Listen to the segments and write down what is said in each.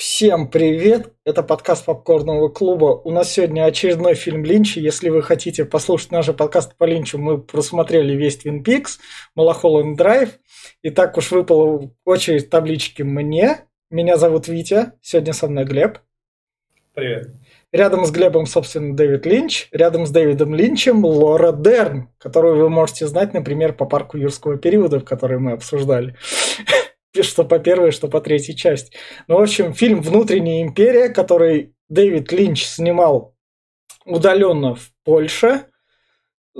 Всем привет! Это подкаст Попкорного клуба. У нас сегодня очередной фильм Линча. Если вы хотите послушать наш подкаст по Линчу, мы просмотрели весь Твин Пикс, Малахолланд Драйв. И так уж выпала очередь таблички мне. Меня зовут Витя. Сегодня со мной Глеб. Привет. Рядом с Глебом, собственно, Дэвид Линч. Рядом с Дэвидом Линчем Лора Дерн, которую вы можете знать, например, по парку юрского периода, в который мы обсуждали. Что по первой, что по третьей части. Ну, в общем, фильм «Внутренняя империя», который Дэвид Линч снимал удаленно в Польше.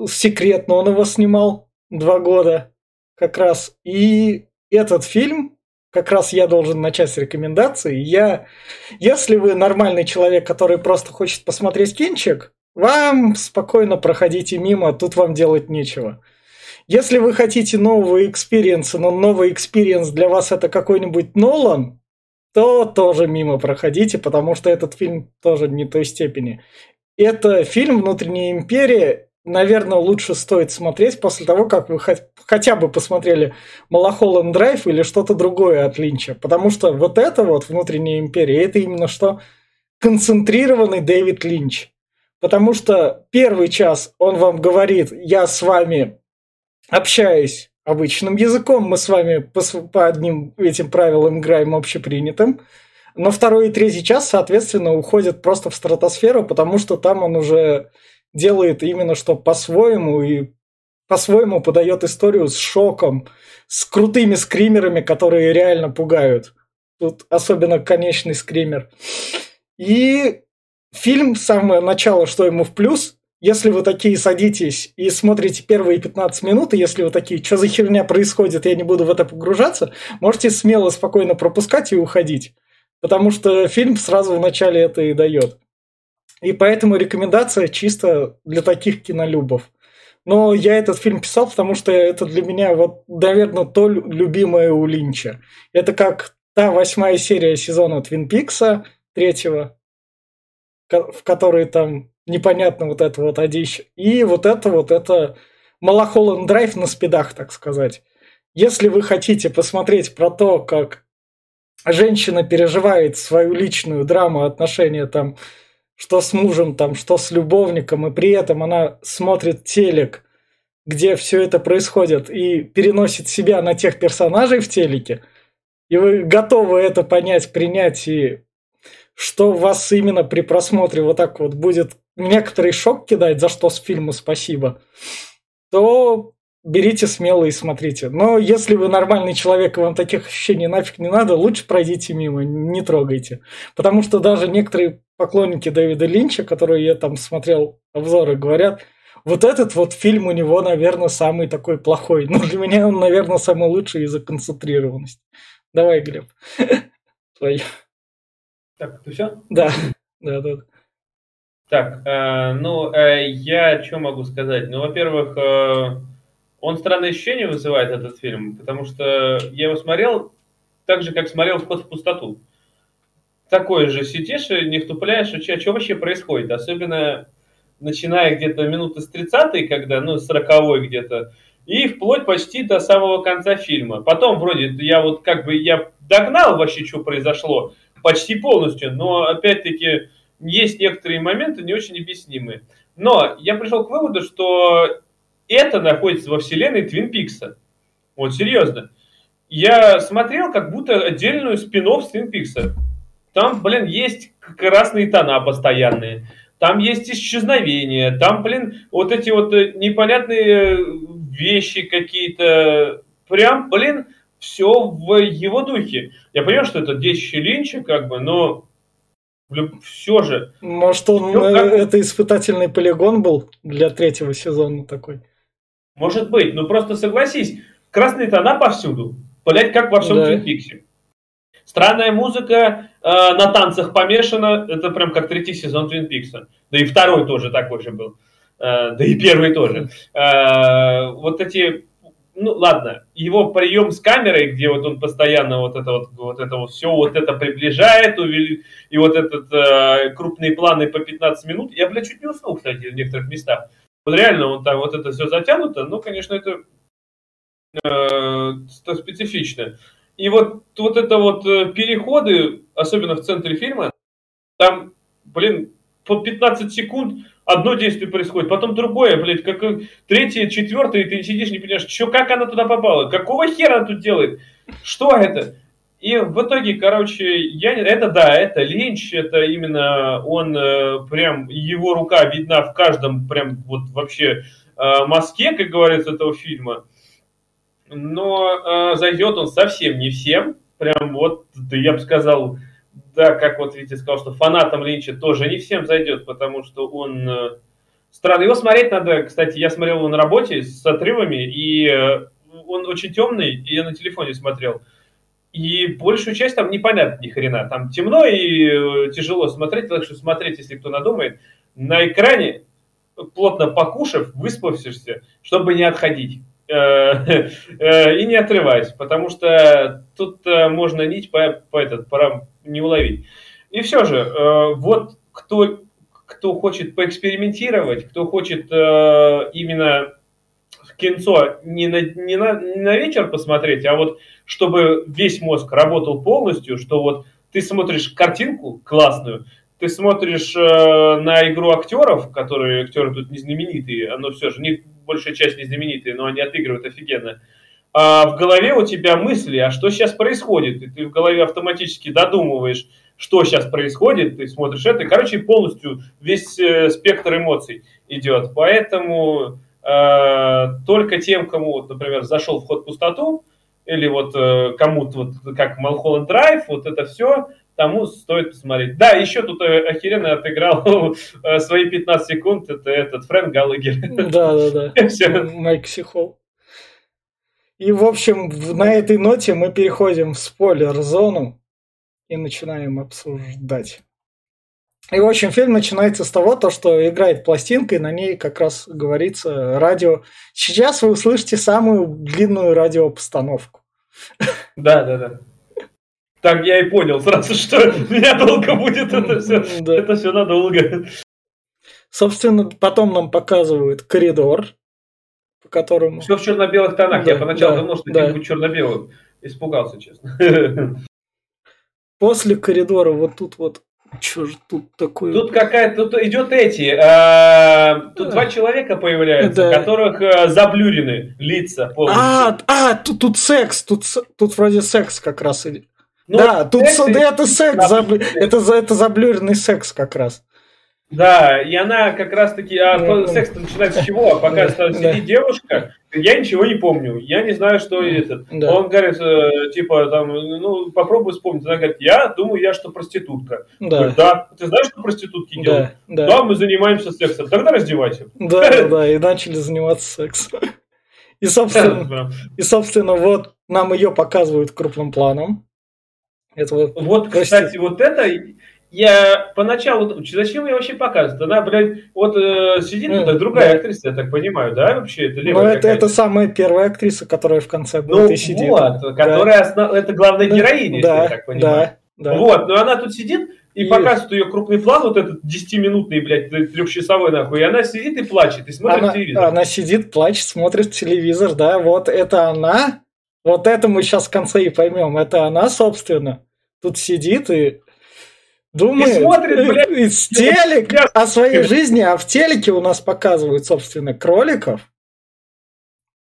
Секретно он его снимал два года как раз. И этот фильм, как раз я должен начать с рекомендации. Я, если вы нормальный человек, который просто хочет посмотреть кинчик, вам спокойно проходите мимо, тут вам делать нечего. Если вы хотите нового experience а, но новый experience для вас это какой-нибудь Нолан, то тоже мимо проходите, потому что этот фильм тоже не той степени. Это фильм «Внутренняя империя», наверное, лучше стоит смотреть после того, как вы хотя бы посмотрели «Малахолланд Драйв» или что-то другое от Линча. Потому что вот это вот «Внутренняя империя» это именно что концентрированный Дэвид Линч. Потому что первый час он вам говорит, я с вами общаясь обычным языком, мы с вами по, по одним этим правилам играем общепринятым. Но второй и третий час, соответственно, уходят просто в стратосферу, потому что там он уже делает именно что по-своему и по-своему подает историю с шоком, с крутыми скримерами, которые реально пугают. Тут особенно конечный скример. И фильм, самое начало, что ему в плюс, если вы такие садитесь и смотрите первые 15 минут, и если вы такие, что за херня происходит, я не буду в это погружаться, можете смело, спокойно пропускать и уходить. Потому что фильм сразу в начале это и дает. И поэтому рекомендация чисто для таких кинолюбов. Но я этот фильм писал, потому что это для меня, вот, наверное, то любимое у Линча. Это как та восьмая серия сезона Твин Пикса, третьего, в которой там непонятно вот это вот одищ. И вот это вот это Малахолланд Драйв на спидах, так сказать. Если вы хотите посмотреть про то, как женщина переживает свою личную драму, отношения там, что с мужем, там, что с любовником, и при этом она смотрит телек, где все это происходит, и переносит себя на тех персонажей в телеке, и вы готовы это понять, принять и что вас именно при просмотре вот так вот будет некоторый шок кидать, за что с фильма спасибо, то берите смело и смотрите. Но если вы нормальный человек и вам таких ощущений нафиг не надо, лучше пройдите мимо, не трогайте. Потому что даже некоторые поклонники Дэвида Линча, которые я там смотрел обзоры, говорят, вот этот вот фильм у него, наверное, самый такой плохой. Но для меня он, наверное, самый лучший из-за концентрированности. Давай, Глеб. Твое. Так, ты все? Да, да, да. Так, э, ну, э, я что могу сказать? Ну, во-первых, э, он странное ощущение вызывает, этот фильм, потому что я его смотрел так же, как смотрел «Вход в пустоту». Такое же сидишь и не втупляешь, что, что вообще происходит. Особенно начиная где-то минуты с 30 когда, ну, с 40 где-то, и вплоть почти до самого конца фильма. Потом вроде я вот как бы я догнал вообще, что произошло, почти полностью, но опять-таки есть некоторые моменты не очень объяснимые. Но я пришел к выводу, что это находится во вселенной Твин Пикса. Вот серьезно. Я смотрел как будто отдельную спин с Твин Пикса. Там, блин, есть красные тона постоянные. Там есть исчезновения. Там, блин, вот эти вот э, непонятные вещи какие-то. Прям, блин, все в его духе. Я понимаю, что это детище Линча, как бы, но все же. Может, он все, как... это испытательный полигон был для третьего сезона такой? Может быть, но просто согласись, красные тона повсюду. Блять, как во всем да. Твин Странная музыка э, на танцах помешана. Это прям как третий сезон Твин Пикса. Да и второй тоже такой же был. Э, да и первый тоже. Э, вот эти ну ладно, его прием с камерой, где вот он постоянно вот это вот, вот это вот все вот это приближает, увели, и вот этот э, крупные планы по 15 минут, я, блядь, чуть не уснул, кстати, в некоторых местах. Вот реально, вот там вот это все затянуто, ну, конечно, это э, специфично. И вот, вот это вот э, переходы, особенно в центре фильма, там, блин, по 15 секунд одно действие происходит, потом другое, блядь, как третье, четвертое, и ты сидишь, не понимаешь, что, как она туда попала, какого хера она тут делает, что это? И в итоге, короче, я, это да, это Линч, это именно он, э, прям, его рука видна в каждом, прям, вот вообще, э, мазке, как говорится, этого фильма. Но э, зайдет он совсем не всем, прям вот, я бы сказал, да, как вот Витя сказал, что фанатам Линча тоже не всем зайдет, потому что он э, странный. Его смотреть надо, кстати, я смотрел его на работе с отрывами, и э, он очень темный, и я на телефоне смотрел. И большую часть там непонятно ни хрена. Там темно и э, тяжело смотреть, так что смотреть, если кто надумает. На экране, плотно покушав, выспавшишься, чтобы не отходить. Э, э, и не отрываясь, потому что тут э, можно нить по, по этот, по, не уловить. И все же, вот кто, кто хочет поэкспериментировать, кто хочет именно кинцо не на, не, на, не на вечер посмотреть, а вот чтобы весь мозг работал полностью, что вот ты смотришь картинку классную, ты смотришь э, на игру актеров, которые актеры тут не знаменитые, но все же, не большая часть не знаменитые, но они отыгрывают офигенно. А в голове у тебя мысли, а что сейчас происходит? И ты в голове автоматически додумываешь, что сейчас происходит, ты смотришь это, короче, полностью весь э, спектр эмоций идет. Поэтому э, только тем, кому, вот, например, зашел в ход пустоту, или вот э, кому-то, вот, как Малхолланд Драйв, вот это все, тому стоит посмотреть. Да, еще тут э, охеренно отыграл э, свои 15 секунд, это этот Фрэнк Галлагер. Да, да, да. Майк Сихол. И, в общем, на этой ноте мы переходим в спойлер-зону и начинаем обсуждать. И, в общем, фильм начинается с того, то, что играет пластинка, и на ней как раз говорится радио. Сейчас вы услышите самую длинную радиопостановку. Да, да, да. Так я и понял сразу, что меня долго будет это все. Да. Это все надолго. Собственно, потом нам показывают коридор, по которому... Все в черно-белых тонах. Да, я поначалу да, думал, что да. будет черно-белым. Испугался, честно. После коридора вот тут вот что же тут такое? Тут какая-то, тут идет эти, э, тут два человека появляются, да. которых э, заблюрены лица полностью. А, а тут, тут секс, тут, тут вроде секс как раз идет. Ну, да, тут секс, да, это секс, заб... это, это заблюренный секс как раз. Да, и она как раз таки, а ну, секс начинается с чего? Пока сидит девушка, я ничего не помню, я не знаю, что это. Да. Он говорит, э, типа, там, ну, попробуй вспомнить. Она говорит, я думаю, я что проститутка. Да. Говорит, да. Ты знаешь, что проститутки да, делают? Да. да, мы занимаемся сексом. Тогда раздевайся. Да, да, и начали заниматься сексом. И, собственно, и, собственно, вот нам ее показывают крупным планом. Это вот, вот кстати, вот это я поначалу, зачем я вообще показываю? Она, блядь, вот э, сидит mm, другая да. актриса, я так понимаю, да, вообще? Это Ну, это, это самая первая актриса, которая в конце будет ну, и сидит. вот, которая, да. основ... это главная героиня, да, я так понимаю. Да, да. Вот, но она тут сидит, и, и показывает ее крупный план, вот этот 10-минутный, блядь, трехчасовой нахуй, и она сидит и плачет, и смотрит она, телевизор. Она сидит, плачет, смотрит телевизор, да, вот это она, вот это мы сейчас в конце и поймем. Это она, собственно, тут сидит и думает, и смотрит, блядь, из телек о своей жизни, а в телеке у нас показывают, собственно, кроликов,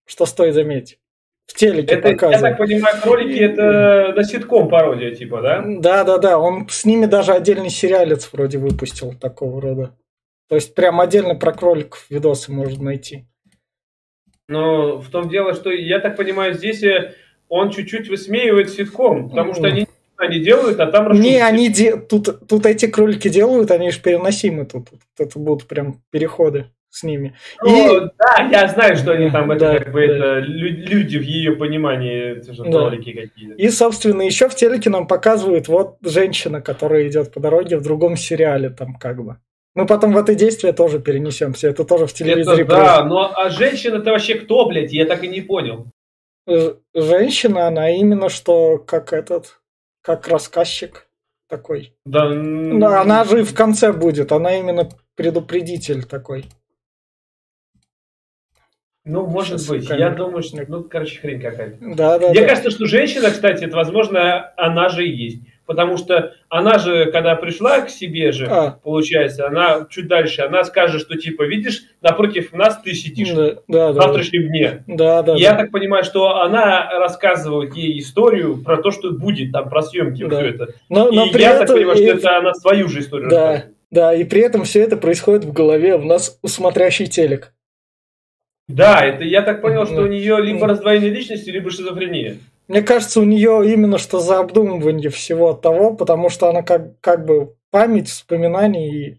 что стоит заметить. В телеке это, показывают. Я так понимаю, кролики это на ситком пародия, типа, да? Да, да, да. Он с ними даже отдельный сериалец вроде выпустил такого рода. То есть прям отдельно про кроликов видосы можно найти. Но в том дело, что я так понимаю, здесь э, он чуть-чуть высмеивает ситком, потому что они они делают, а там Не, они де... тут, тут эти кролики делают, они же переносимы тут. Это будут прям переходы с ними. Ну, и... да, я знаю, что они там, это да, как бы да. это люди в ее понимании, это же да. какие-то. И, собственно, еще в телеке нам показывают вот женщина, которая идет по дороге в другом сериале, там как бы. Мы потом в это действие тоже перенесемся. Это тоже в телевизоре. Это, да, но а женщина-то вообще кто, блядь? Я так и не понял. Женщина, она именно что как этот, как рассказчик такой. Да. Да, она же в конце будет. Она именно предупредитель такой. Ну, может Сейчас быть. Я думаю, что, ну, короче, хрень какая-то. Да, да, Мне да. кажется, что женщина, кстати, это, возможно, она же и есть. Потому что она же, когда пришла к себе же, А. получается, она чуть дальше, она скажет, что типа, видишь, напротив нас ты сидишь Да, да, в да. завтрашнем дне. Да, да, Я да. так понимаю, что она рассказывает ей историю про то, что будет там, про съемки, Да. все это. Но, но и при я этом, так понимаю, и- что это она свою же историю Да. рассказывает. да, и при этом все это происходит в голове у нас у смотрящий телек. Да, это я так понял, что Да. у нее либо раздвоение личности, либо шизофрения. Мне кажется, у нее именно что за обдумывание всего того, потому что она как, как бы память, вспоминания и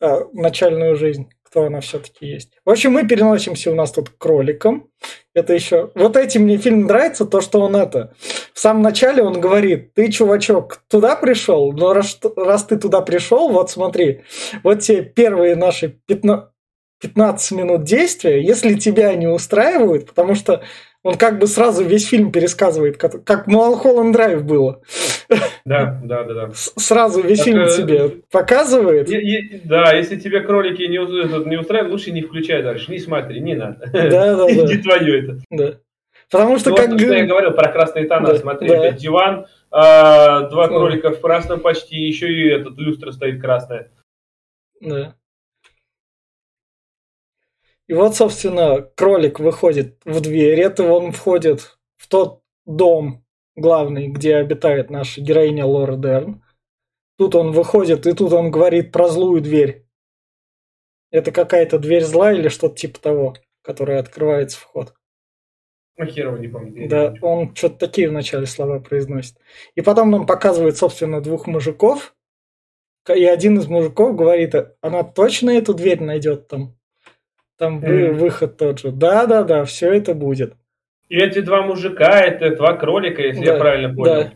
э, начальную жизнь, кто она все-таки есть. В общем, мы переносимся у нас тут к кроликам. Это еще... Вот этим мне фильм нравится, то, что он это... В самом начале он говорит, ты, чувачок, туда пришел? Но раз, раз ты туда пришел, вот смотри, вот те первые наши 15, 15 минут действия, если тебя не устраивают, потому что он как бы сразу весь фильм пересказывает, как, как Малхолланд Драйв было. Да, да, да, да. Сразу весь фильм э, тебе показывает. Е- е- Да, если тебе кролики не, не устраивают, лучше не включай дальше, не смотри, не надо. Да, да, да. Не твое это. Да. Потому что Ну, как... вот, я говорил про красные тона, Да, смотри, да. это диван, а, два кролика в красном почти, еще и этот люстра стоит красная. Да. И вот, собственно, кролик выходит в дверь. Это он входит в тот дом главный, где обитает наша героиня Лора Дерн. Тут он выходит, и тут он говорит про злую дверь. Это какая-то дверь зла или что-то типа того, которая открывается вход. Его не помню. Да, помню. он что-то такие вначале слова произносит. И потом нам показывает, собственно, двух мужиков. И один из мужиков говорит, она точно эту дверь найдет там? Там Мгм. выход тот же. Да-да-да, все это будет. И эти два мужика, это два кролика, если Да, я правильно понял. да.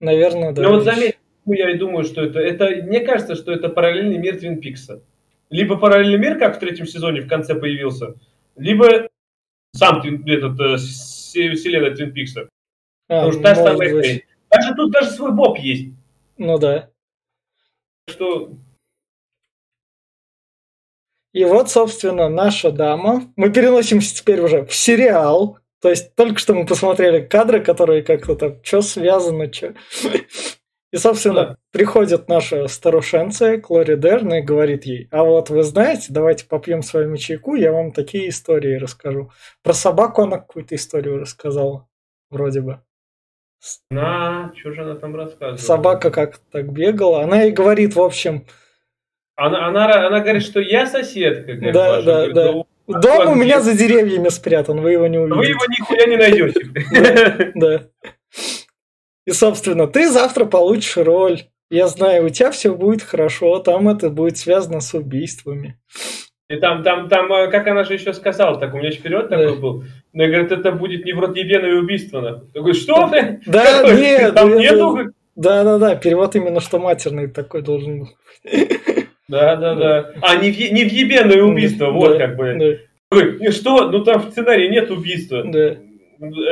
Наверное, да. Ну вот заметь, я и думаю, что это, это, мне кажется, что это параллельный мир Твин Пикса. Либо параллельный мир, как в третьем сезоне в конце появился, либо сам Твин- этот, э, вселенная Твин Пикса. А, Потому что та же самая. Даже тут даже свой Боб есть. Ну да. Что И вот, собственно, наша дама. Мы переносимся теперь уже в сериал. То есть только что мы посмотрели кадры, которые как-то там, что связано, что. И, собственно, Да. приходит наша старушенция Клори Дерн и говорит ей, а вот вы знаете, давайте попьем с вами чайку, я вам такие истории расскажу. Про собаку она какую-то историю рассказала, вроде бы. на, что же она там рассказывает? Собака как так бегала. Она ей говорит, в общем, Она, она, она говорит, что я соседка. как Да, ваша. да, Говорит, да. «Ну, дом у меня где?» за деревьями спрятан, вы его не увидите. Вы его нихуя не найдете. Да. И, собственно, ты завтра получишь роль. Я знаю, у тебя все будет хорошо, там это будет связано с убийствами. И там, там, там, э, как она же еще сказала, так у меня вперед Да. такой был. Она говорит, это будет невротъебенное убийство. нахуй. Говорю, что ты? Да, нет, Там это- нету? Да-да-да, перевод именно что матерный такой должен был. Да, да, да. А, не, в- не въебенное убийство, вот как бы. «Не, что? Ну там в сценарии нет убийства. да,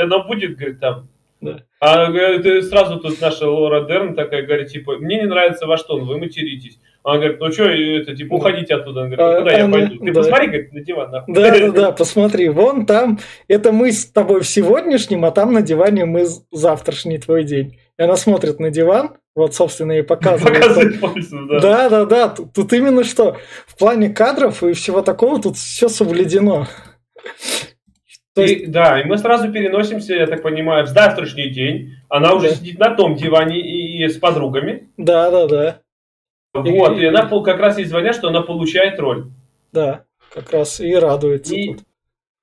Оно будет, говорит, там. Да. А говорит, и сразу тут наша Лора Дерн такая говорит, типа, мне не нравится ваш тон, вы материтесь. Она говорит, ну что, это, типа, уходите оттуда. Она говорит, А, ну куда я она- пойду? Ты да. посмотри, говорит, на диван, нахуй. да, да, да, посмотри, вон там, это мы с тобой в сегодняшнем, а там на диване мы завтрашний твой день. И она смотрит на диван, вот, собственно, и показывает. Показывает пальцем, да. Да, да, да. Тут, тут именно что в плане кадров и всего такого тут все соблюдено. То есть, И- да, и мы сразу переносимся, я так понимаю, в завтрашний день. Она уже Да. сидит на том диване и, и с подругами. да, да, да, Вот, и она пол- как раз ей звонят, что она получает роль. да, как раз и радуется И, тут.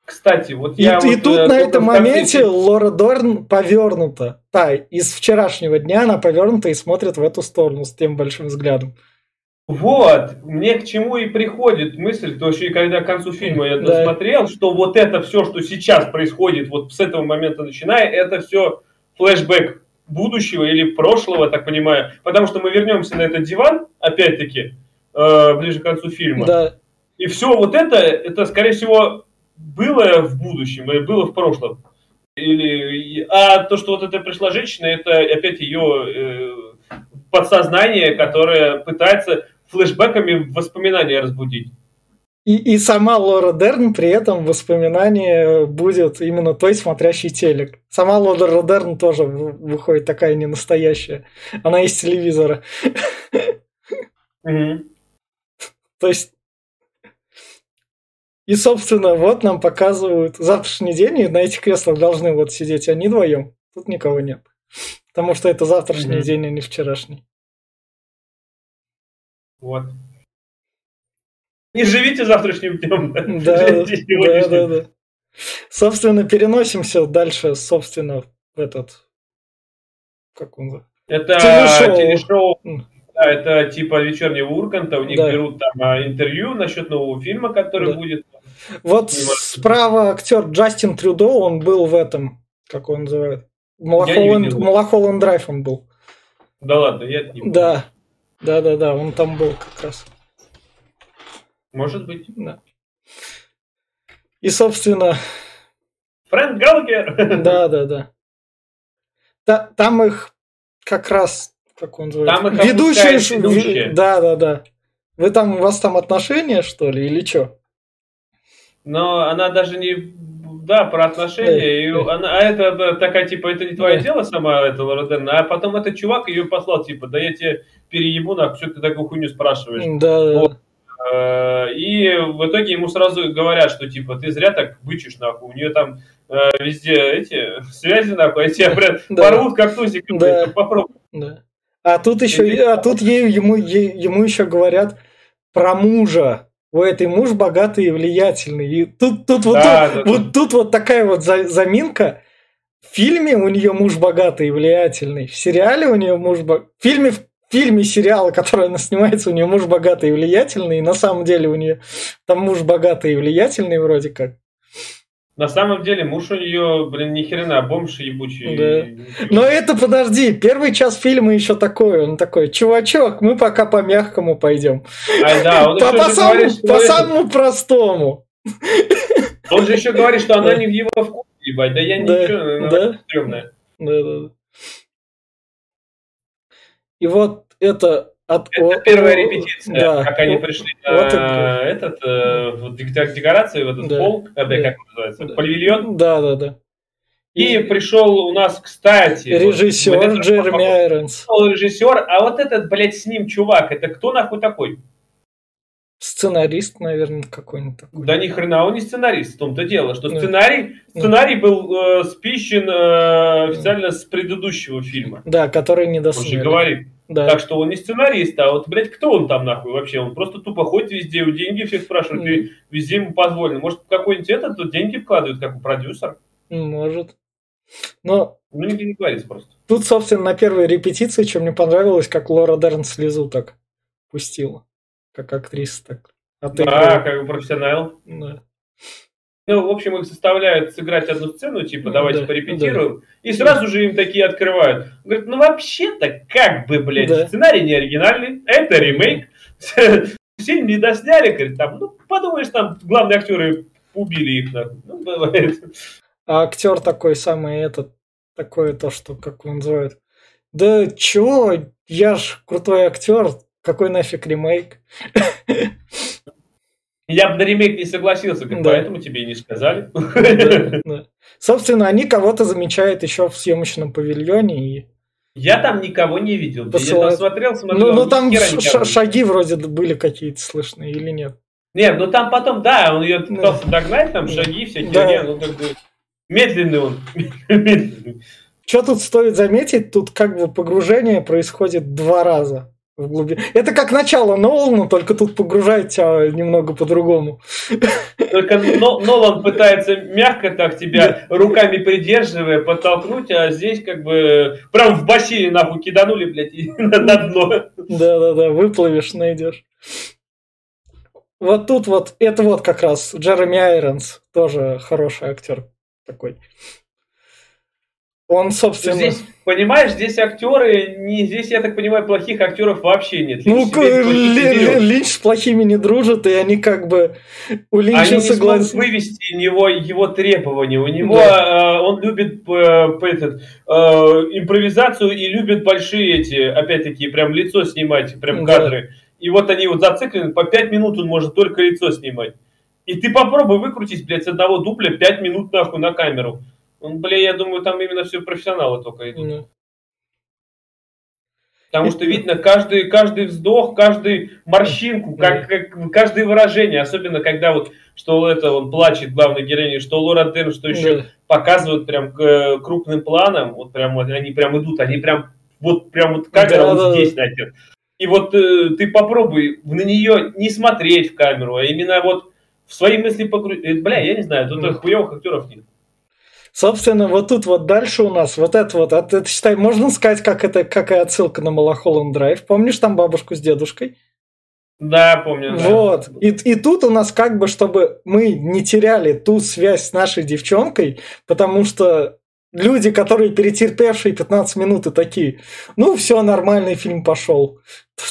Кстати, вот И, я и вот, тут э, на этом моменте Лора Дорн повернута. Да, из вчерашнего дня она повернута и смотрит в эту сторону с тем большим взглядом. Вот, мне к чему и приходит мысль, то что и когда к концу фильма я Да. досмотрел, что вот это все, что сейчас происходит, вот с этого момента начиная, это все флешбэк будущего или прошлого, так понимаю, потому что мы вернемся на этот диван, опять-таки, э, ближе к концу фильма, Да, и все вот это, это, скорее всего, было в будущем или было в прошлом. Или, а то, что вот это пришла женщина, это опять ее э, подсознание, которое пытается флешбеками воспоминания разбудить. И, и сама Лора Дерн при этом воспоминание будет именно той, смотрящей телек. Сама Лора Дерн тоже выходит такая не настоящая. Она из телевизора. То есть и, собственно, вот нам показывают завтрашний день, и на этих креслах должны вот сидеть они вдвоем. Тут никого нет. Потому что это завтрашний mm-hmm. день, а не вчерашний. Вот. Не живите завтрашним днем. Да, да, да, да. Собственно, переносимся дальше, собственно, в этот... Как он? Это телешоу. телешоу. Да, это типа вечернего Урганта, у них да. берут там а, интервью насчет нового фильма, который да. будет. Вот справа актер Джастин Трюдо, он был в этом, как он называет, Малахолланд, Малахолланд Драйв он был. Да ладно, я это не Да, да, да, да, он там был как раз. Может быть. Да. И, собственно... Фрэнк Галгер! Да, да, да. Та, там их как раз, как он называется? Там их ведущие, ведущие. Да, да, да. Вы там, у вас там отношения, что ли, или что? Но она даже не... Да, про отношения. Да, и да. Она, а это такая, типа, это не твое да. дело сама, это Лора Дерн. А потом этот чувак ее послал, типа, да я тебе переебу, нахуй, что ты такую хуйню спрашиваешь? Да, вот. да. Э, и в итоге ему сразу говорят, что типа ты зря так бычишь, нахуй. У нее там э, везде эти связи, нахуй, а тебя, да. порвут как тузик. Да. Попробуй. Да. А тут еще, а тут ей, ему, ей, ему еще говорят про мужа. У этой муж богатый и влиятельный. И тут, тут, вот, да, тут, да, вот да. тут вот такая вот заминка. В фильме у нее муж богатый и влиятельный. В сериале у нее муж богатый. В фильме, в фильме, сериала, который она снимается, у нее муж богатый и влиятельный, и на самом деле у нее там муж богатый и влиятельный вроде как. На самом деле муж у нее, блин, ни хрена, бомж ебучий. Да. Но это подожди, первый час фильма еще такой, он такой, чувачок, мы пока по мягкому пойдем. А, да, он по, по, самому, говорит, по самому простому. Он же еще говорит, что она не в его вкусе, ебать, да я да, ничего, да, стрёмная. Да, да, да. И вот это от, это о, первая репетиция, да, как они пришли на вот это, этот, э, вот, декорации, в этот да, пол, э, да, как называется, да, павильон. Да, да, да. И, пришел у нас, кстати... Режиссер вот, Джереми Айронс. Режиссер, а вот этот, блядь, с ним чувак, это кто нахуй такой? Сценарист, наверное, какой-нибудь такой. Да ни хрена он не сценарист, в том-то дело, что сценарий, сценарий был э, спищен э, официально с предыдущего фильма. Да, который не досняли. Он же говорит. Да. Так что он не сценарист, а вот, блядь, кто он там нахуй вообще? Он просто тупо ходит везде, у деньги всех спрашивают, mm. и везде ему позволено. Может, какой-нибудь этот тут деньги вкладывает, как у продюсер? Может. Но... Ну, нигде не говорится просто. Тут, собственно, на первой репетиции, что мне понравилось, как Лора Дерн слезу так пустила как актриса так. А ты да, как профессионал. Да. Ну, в общем, их заставляют сыграть одну сцену, типа, давайте да, порепетируем, да. и сразу же им такие открывают. Говорят, ну вообще-то, как бы, блядь, да. сценарий не оригинальный, это ремейк, фильм не досняли, говорит, там, ну, подумаешь, там главные актеры убили их, нахуй. ну, бывает. А актер такой самый этот, такое то, что, как он называет, да чё, я ж крутой актер, какой нафиг ремейк? Я бы на ремейк не согласился, да. поэтому тебе и не сказали. Да, да. Собственно, они кого-то замечают еще в съемочном павильоне и я там никого не видел. Посылают. Я там смотрел, смотрел. Ну, ну там ш- шаги вроде были какие-то слышны или нет? Нет, ну там потом, да, он ее пытался да. догнать, там шаги всякие. Да. Не, ну, как бы, медленный он. Что тут стоит заметить, тут как бы погружение происходит два раза в глубину. Это как начало Нолана, только тут погружает тебя немного по-другому. Только Нолан пытается мягко так тебя руками придерживая подтолкнуть, а здесь как бы прям в бассейн нахуй киданули, блядь, и на дно. Да-да-да, выплывешь, найдешь. Вот тут вот, это вот как раз Джереми Айронс, тоже хороший актер такой. Он, собственно... Здесь, понимаешь, здесь актеры, не, здесь, я так понимаю, плохих актеров вообще нет. Ну, Линч, Линч с плохими не дружит, и они как бы у Линча они согласны. не вывести него, его требования. У него да. э, он любит э, этот, э, импровизацию и любит большие эти, опять-таки, прям лицо снимать, прям кадры. Да и вот они вот зациклены, по 5 минут он может только лицо снимать. И ты попробуй выкрутить, блядь, с одного дубля 5 минут нахуй на камеру. Ну, бля, я думаю, там именно все профессионалы только идут. Mm. Потому что видно каждый, каждый вздох, каждый морщинку, как, как, каждое выражение, особенно когда вот, что это он плачет главной героине, что Лора Дерн, что еще да. показывают прям крупным планом, вот прям вот они прям идут, они прям вот прям вот камера да, вот да, здесь, да. Знаете. И вот э, ты попробуй на нее не смотреть в камеру, а именно вот в свои мысли погрузить. Э, бля, я не знаю, тут mm. хуевых актеров нет. Собственно, вот тут вот дальше у нас вот это вот, это, считай, можно сказать, как это, какая отсылка на Малахолланд Драйв. Помнишь там бабушку с дедушкой? Да, помню. Да. Вот. И, и тут у нас как бы, чтобы мы не теряли ту связь с нашей девчонкой, потому что люди, которые перетерпевшие 15 минут и такие, ну все, нормальный фильм пошел.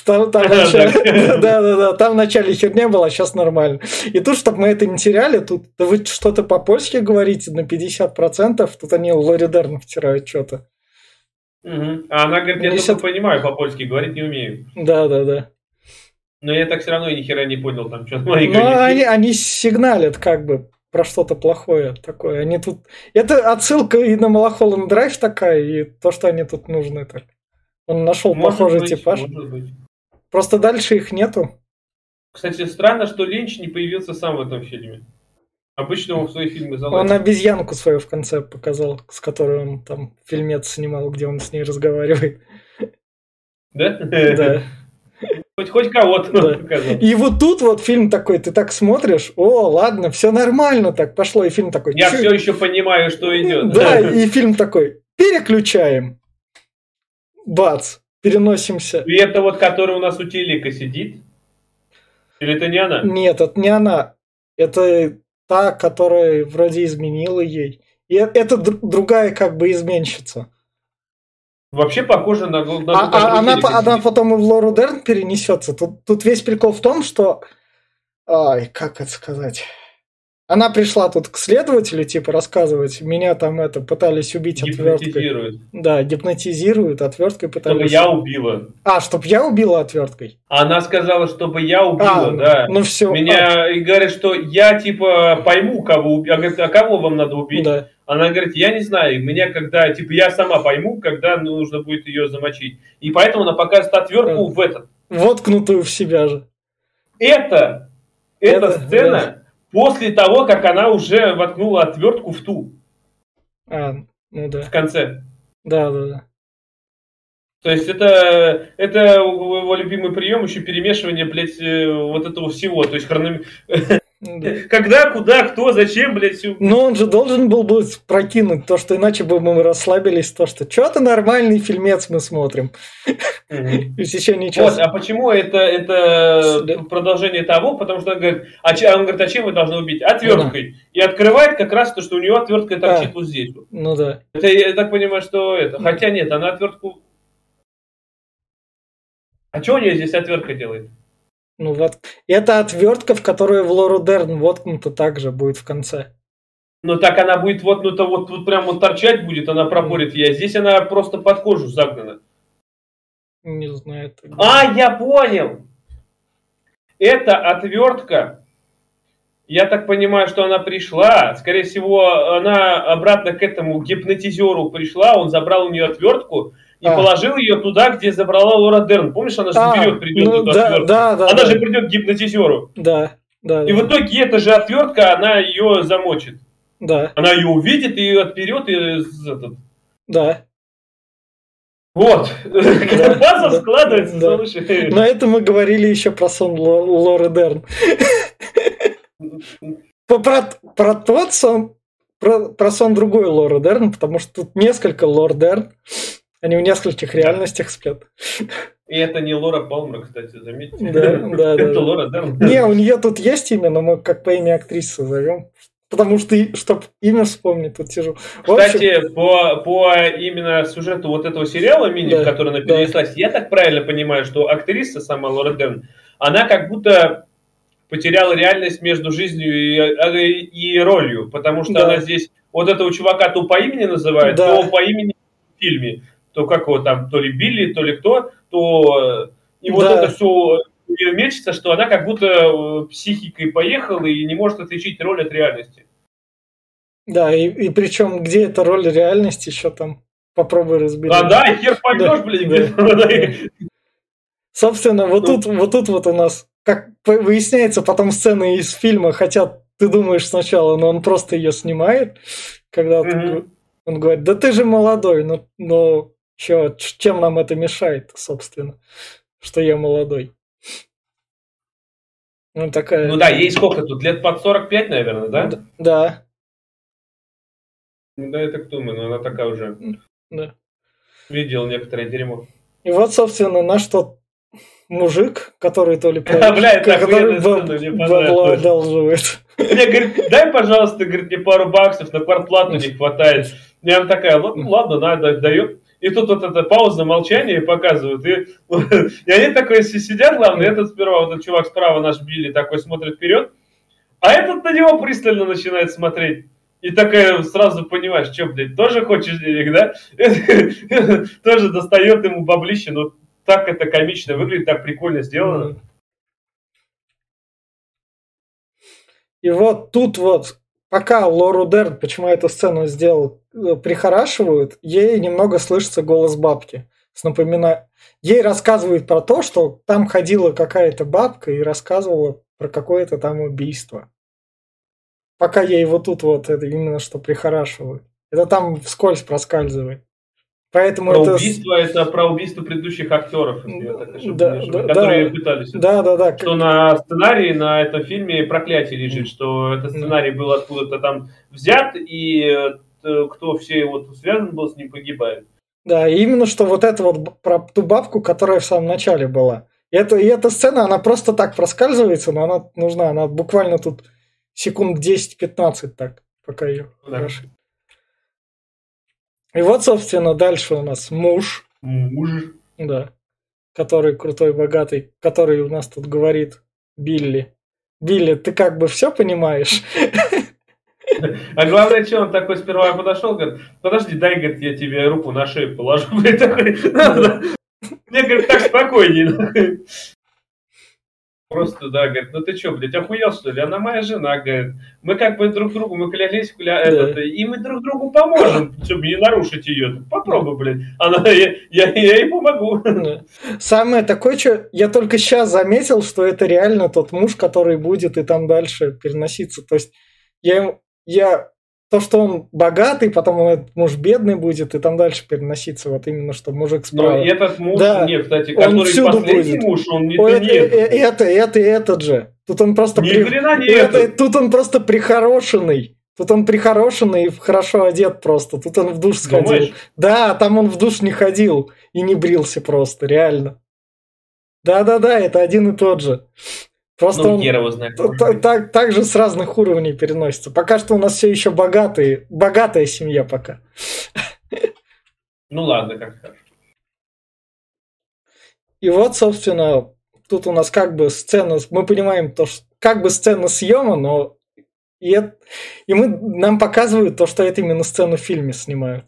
Там, там вначале, да, да, да, там вначале херня была, сейчас нормально. И тут, чтобы мы это не теряли, тут да вы что-то по-польски говорите на 50%, тут они Лори Дерн втирают что-то. Угу. А она говорит, я 50... только понимаю по-польски, говорить не умею. Да, да, да. Но я так все равно ни хера не понял, там что-то Ну, они, они сигналят как бы про что-то плохое такое. Они тут... Это отсылка и на Малахолланд Драйв такая, и то, что они тут нужны. Так. Он нашел может похожий быть, типаж. Просто дальше их нету. Кстати, странно, что Линч не появился сам в этом фильме. Обычно он в свои фильмы залазит. Он обезьянку свою в конце показал, с которой он там фильмец снимал, где он с ней разговаривает. Да? Да. Хоть, хоть кого-то да. И вот тут вот фильм такой, ты так смотришь, о, ладно, все нормально так пошло, и фильм такой. Я все еще понимаю, что идет. Да, и фильм такой, переключаем. Бац, переносимся. И это вот, который у нас у телека сидит? Или это не она? Нет, это не она. Это та, которая вроде изменила ей. И это другая как бы изменщица. Вообще похоже на... на а, а она, она потом и в Лору Дерн перенесется. Тут, тут весь прикол в том, что... Ай, как это сказать? Она пришла тут к следователю, типа, рассказывать, меня там это пытались убить отверткой. Да, гипнотизируют, отверткой пытались. Чтобы я убила. А, чтобы я убила отверткой. Она сказала, чтобы я убила, а, да. Ну все. Меня а. и говорит, что я типа пойму, кого убить. А говорит, а кого вам надо убить? Да. Она говорит, я не знаю, меня когда, типа, я сама пойму, когда нужно будет ее замочить. И поэтому она показывает отвертку да. в этот. Воткнутую в себя же. Это, это эта сцена да. После того, как она уже воткнула отвертку в ту. А, ну да. В конце. Да, да, да. То есть это, это его любимый прием, еще перемешивание, блядь, э, вот этого всего. То есть хрономи... Когда, куда, кто, зачем, блядь, все. Но он же должен был бы прокинуть то, что иначе бы мы расслабились, то, что что-то нормальный фильмец мы смотрим. И еще ничего. Вот, а почему это, это продолжение того? Потому что он говорит, а, он говорит, а чем вы должны убить? Отверткой. И открывает как раз то, что у него отвертка торчит вот здесь. Ну да. Это, я так понимаю, что это. Хотя нет, она отвертку... А что у нее здесь отвертка делает? Ну вот. Это отвертка, в которую в Лору Дерн воткнута также будет в конце. Ну так она будет воткнута, вот тут прям вот торчать будет, она пропорит я. Здесь она просто под кожу загнана. Не знаю. Это... А, я понял! Это отвертка. Я так понимаю, что она пришла. Скорее всего, она обратно к этому гипнотизеру пришла. Он забрал у нее отвертку и а. положил ее туда, где забрала Лора Дерн. Помнишь, она же а, заберет, придет ну, эту да, отвертку. Да, да, она да. же придет к гипнотизеру. Да, да. И да. в итоге эта же отвертка, она ее замочит. Да. Она ее увидит и отперет и этот. Да. Вот. Да, База да, складывается, да. слушай. Но это мы говорили еще про сон Лоры Дерн. Про, про тот сон, про, про сон другой Лоры Дерн, потому что тут несколько Лор Дерн. Они в нескольких реальностях спят. И это не Лора Палмер, кстати, заметьте. Да, да, да. Это Лора Дерн. Не, у нее тут есть имя, но мы как по имя актрисы зовем. Потому что, чтобы имя вспомнить, тут сижу. Кстати, по, по именно сюжету вот этого сериала мини, да, который она перенеслась, да. я так правильно понимаю, что актриса сама Лора Дерн, она как будто потеряла реальность между жизнью и, и ролью, потому что да. она здесь вот этого чувака то по имени называет, да. то по имени в фильме то как его там, то ли Билли, то ли кто, то э, и вот да. это все нее мечется, что она как будто э, психикой поехала и не может отличить роль от реальности. Да, и, и причем, где эта роль реальности, еще там попробуй разберись. А, да, хер поймешь, да, блин. Да, да. Собственно, вот ну. тут, вот тут вот у нас, как выясняется, потом сцены из фильма, хотя ты думаешь сначала, но он просто ее снимает, когда mm-hmm. он говорит, да ты же молодой, ну, ну чё, чем нам это мешает, собственно, что я молодой. Ну, такая... Ну да, ей сколько тут, лет под 45, наверное, да? Да. Ну да, я так думаю, но она такая уже. Да. Видел некоторое дерьмо. И вот, собственно, наш тот мужик, который то ли... Бля, который одалживает. Мне говорит, дай, пожалуйста, говорит, мне пару баксов, на квартплату не хватает. Она такая, ну ладно, надо, дает. И тут вот эта пауза, молчание показывают. И, и они такой сидят, главное, этот сперва, вот этот чувак справа наш Билли такой смотрит вперед, а этот на него пристально начинает смотреть. И такая сразу понимаешь, что, блядь, тоже хочешь денег, да? Тоже достает ему баблище, но так это комично выглядит, так прикольно сделано. И вот тут вот, пока Лору Дерн, почему эту сцену сделал, э, прихорашивают, ей немного слышится голос бабки. С напомина... Ей рассказывают про то, что там ходила какая-то бабка и рассказывала про какое-то там убийство. Пока ей вот тут вот это именно что прихорашивают. Это там вскользь проскальзывает. Поэтому про это... убийство это про убийство предыдущих актеров, если я так да, да, которые да, пытались. Да, да, да. Что на сценарии на этом фильме проклятие лежит, что этот сценарий был откуда-то там взят, и э, кто все вот связан был с ним, погибает. Да, именно что вот это вот про ту бабку, которая в самом начале была. И, это, и эта сцена, она просто так проскальзывается, но она нужна, она буквально тут секунд 10-15 так, пока ее да. И вот, собственно, дальше у нас муж. Муж. Да. Который крутой, богатый, который у нас тут говорит Билли. Билли, ты как бы все понимаешь? А главное, что он такой сперва подошел, говорит, подожди, дай, говорит, я тебе руку на шею положу. Мне, говорит, так спокойнее. Просто, да, говорит, ну ты что, блядь, охуел, что ли? Она моя жена, говорит. Мы как бы друг другу, мы клялись, кля... да. этот, и мы друг другу поможем, чтобы не нарушить ее. Попробуй, блядь. Она, я, я, я ей помогу. Самое такое, что я только сейчас заметил, что это реально тот муж, который будет и там дальше переноситься. То есть я, я то, что он богатый, потом он муж бедный будет, и там дальше переноситься, вот именно, что мужик справа. Но этот муж, да, нет, кстати, который всюду последний будет. муж, он не, Ой, это, нет. это, это, этот же. Тут он просто... Ни при... не это, это. Тут он просто прихорошенный. Тут он прихорошенный и хорошо одет просто. Тут он в душ сходил. Думаешь? Да, там он в душ не ходил и не брился просто, реально. Да-да-да, это один и тот же. Просто ну, он его знает. Так, так, так же с разных уровней переносится. Пока что у нас все еще богатые, богатая семья пока. Ну ладно, как хорошо. И вот, собственно, тут у нас как бы сцена, мы понимаем то, что как бы сцена съема, но и, это, и мы, нам показывают то, что это именно сцену в фильме снимают.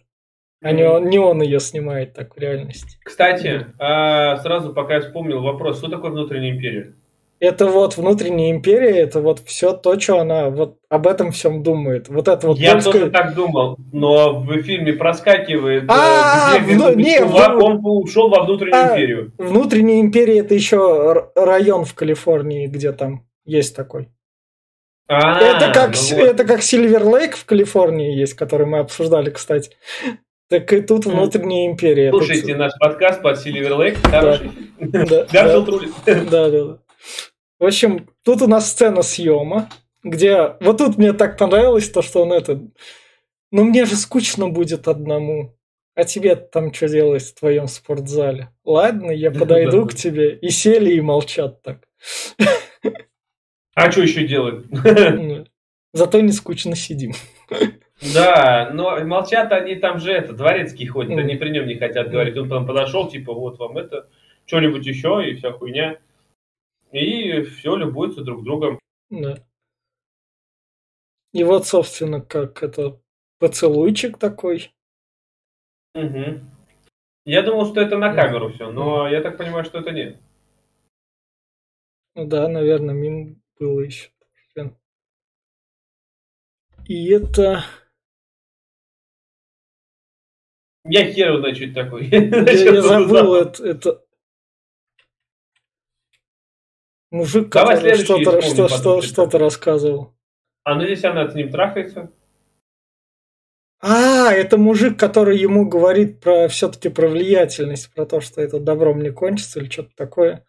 А не он, не он ее снимает так в реальности. Кстати, а, сразу пока я вспомнил вопрос, что такое внутренняя империя? Это вот внутренняя империя, это вот все то, что она вот об этом всем думает. Вот это вот. Я тоже так думал, но в фильме проскакивает, а, где ну, не, он ушел во внутреннюю а, империю. Внутренняя империя это еще район в Калифорнии, где там есть такой. А, это как ну это как Сильвер Лейк в Калифорнии есть, который мы обсуждали, кстати. Так и тут внутренняя империя. Слушайте наш подкаст под Сильвер Лейк, хороший. Да, да, да. В общем, тут у нас сцена съема, где... Вот тут мне так понравилось то, что он это... Ну, мне же скучно будет одному. А тебе там что делать в твоем спортзале? Ладно, я подойду к тебе. И сели, и молчат так. А что еще делать? Ну, зато не скучно сидим. Да, но молчат они там же это, дворецкий ходит, они при нем не хотят говорить. Он там подошел, типа, вот вам это, что-нибудь еще, и вся хуйня. И все любуются друг другом. Да. И вот, собственно, как это поцелуйчик такой. Угу. Я думал, что это на камеру все, но я так понимаю, что это нет. Ну да, наверное, Мин было еще. И это... Я хер это такое. Я, я забыл, это, это... Мужик, Давай который что-то что, что, что-то рассказывал. А ну здесь она с ним трахается. А, это мужик, который ему говорит про все-таки про влиятельность, про то, что это добром не кончится или что-то такое.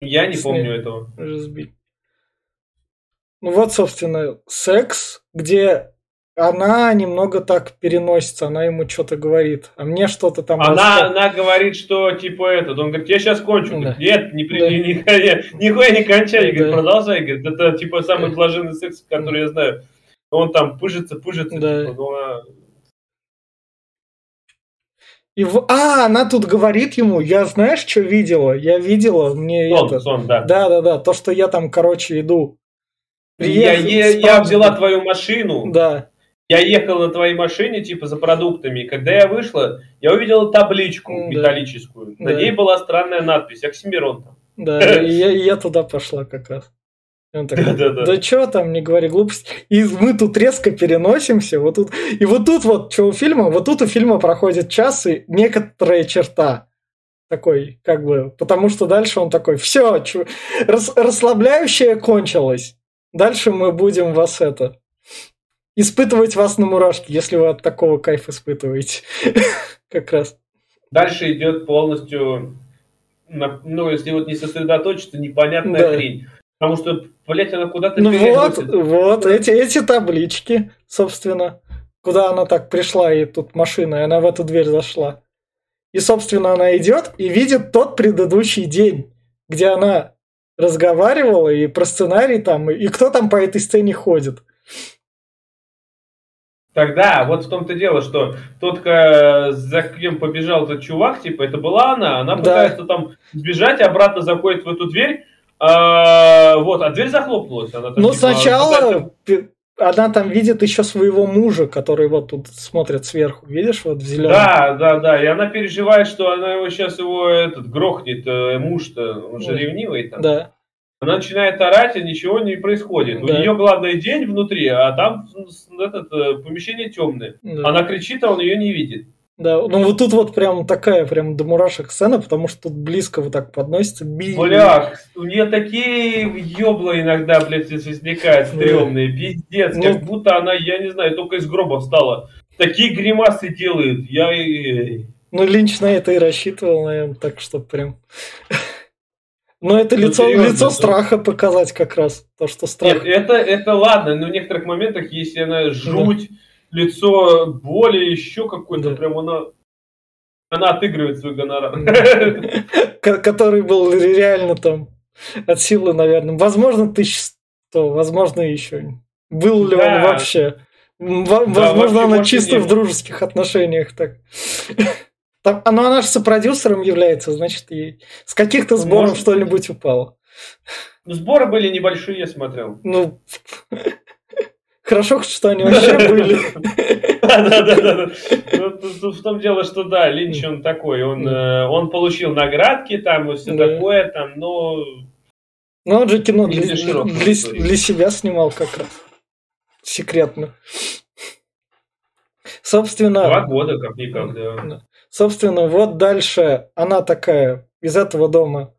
Я не С помню этого. Разбить. Ну вот, собственно, секс, где она немного так переносится, она ему что-то говорит, а мне что-то там... Она, она говорит, что типа этот, он говорит, я сейчас кончу. Да. Говорит, Нет, не при, Да. ни- нихуя, нихуя не кончай. Говорит, Да. продолжай. Говорит, это типа самый блаженный секс, который я знаю. Он там пыжится, пыжится. Да. типа, ну, а- И в- А, она тут говорит ему, я знаешь, что видела? Я видела, мне Сон, это... сон, да. Да-да-да, то, что я там, короче, иду. Я, Приехал с я праздника. взяла твою машину, Да, я ехал на твоей машине, типа, за продуктами. И когда я вышла, я увидела табличку Да. металлическую. На Да. ней была странная надпись «Оксимирон». там. да, и я, и я туда пошла как раз. И он такой, Да-да-да. да что там, не говори глупости. И мы тут резко переносимся, вот тут, и вот тут вот, что у фильма, вот тут у фильма проходит час и некоторая черта. Такой, как бы, потому что дальше он такой, все, расслабляющее кончилось. Дальше мы будем вас это, испытывать вас на мурашки, если вы от такого кайф испытываете. Как раз. Дальше идет полностью, ну, если вот не сосредоточиться, непонятная Да. хрень. Потому что, блядь, она куда-то Ну вот, вот, эти, эти таблички, собственно, куда она так пришла, и тут машина, и она в эту дверь зашла. И, собственно, она идет и видит тот предыдущий день, где она разговаривала и про сценарий там, и кто там по этой сцене ходит. Тогда, вот в том-то дело, что тот, за кем побежал этот чувак, типа, это была она, она Да. пытается там сбежать, обратно заходит в эту дверь, а, вот, а дверь захлопнулась. Она там, Ну, типа, пытается- сначала пи- она там видит еще своего мужа, который вот тут смотрит сверху, видишь, вот в зеленом. Да, да, да, и она переживает, что она его сейчас его этот грохнет, э, муж-то, он же ревнивый там. Да. Она начинает орать, и ничего не происходит. У Да. нее главный день внутри, а там этот, э, помещение темное. да. Она кричит, а он ее не видит. Да, ну вот тут вот прям такая прям до мурашек сцена, потому что тут близко вот так подносится. Би- Бля, у нее такие ёбла иногда, блядь, возникают Ну. стрёмные, пиздец, Ну. как будто она, я не знаю, только из гроба встала. Такие гримасы делает, я... Ну, Линч на это и рассчитывал, наверное, так что прям... Но это Ну, лицо, серьезно, лицо да. страха показать как раз. То, что страх... Нет, это, это ладно, но в некоторых моментах, если она жуть, лицо боли, еще какой-то, Да. прям она... Она отыгрывает свой гонорар. Ко- Который был реально там от силы, наверное. Возможно, тысяч сто, возможно, еще. Был ли он Да. вообще? Да, Возможно, она чисто в дружеских отношениях так. Там, а, ну, она же сопродюсером является, значит, ей с каких-то сборов Может что-нибудь упало. Ну, Сборы были небольшие, я смотрел. Ну, хорошо, что они вообще были. Да-да-да. Ну, тут в том дело, что да, Линч он такой, он, э, он получил наградки там и все такое там, но Ну, он же кино для, для себя снимал как раз. Секретно. Собственно, два года как-никак, да. Собственно, вот дальше она такая из этого дома.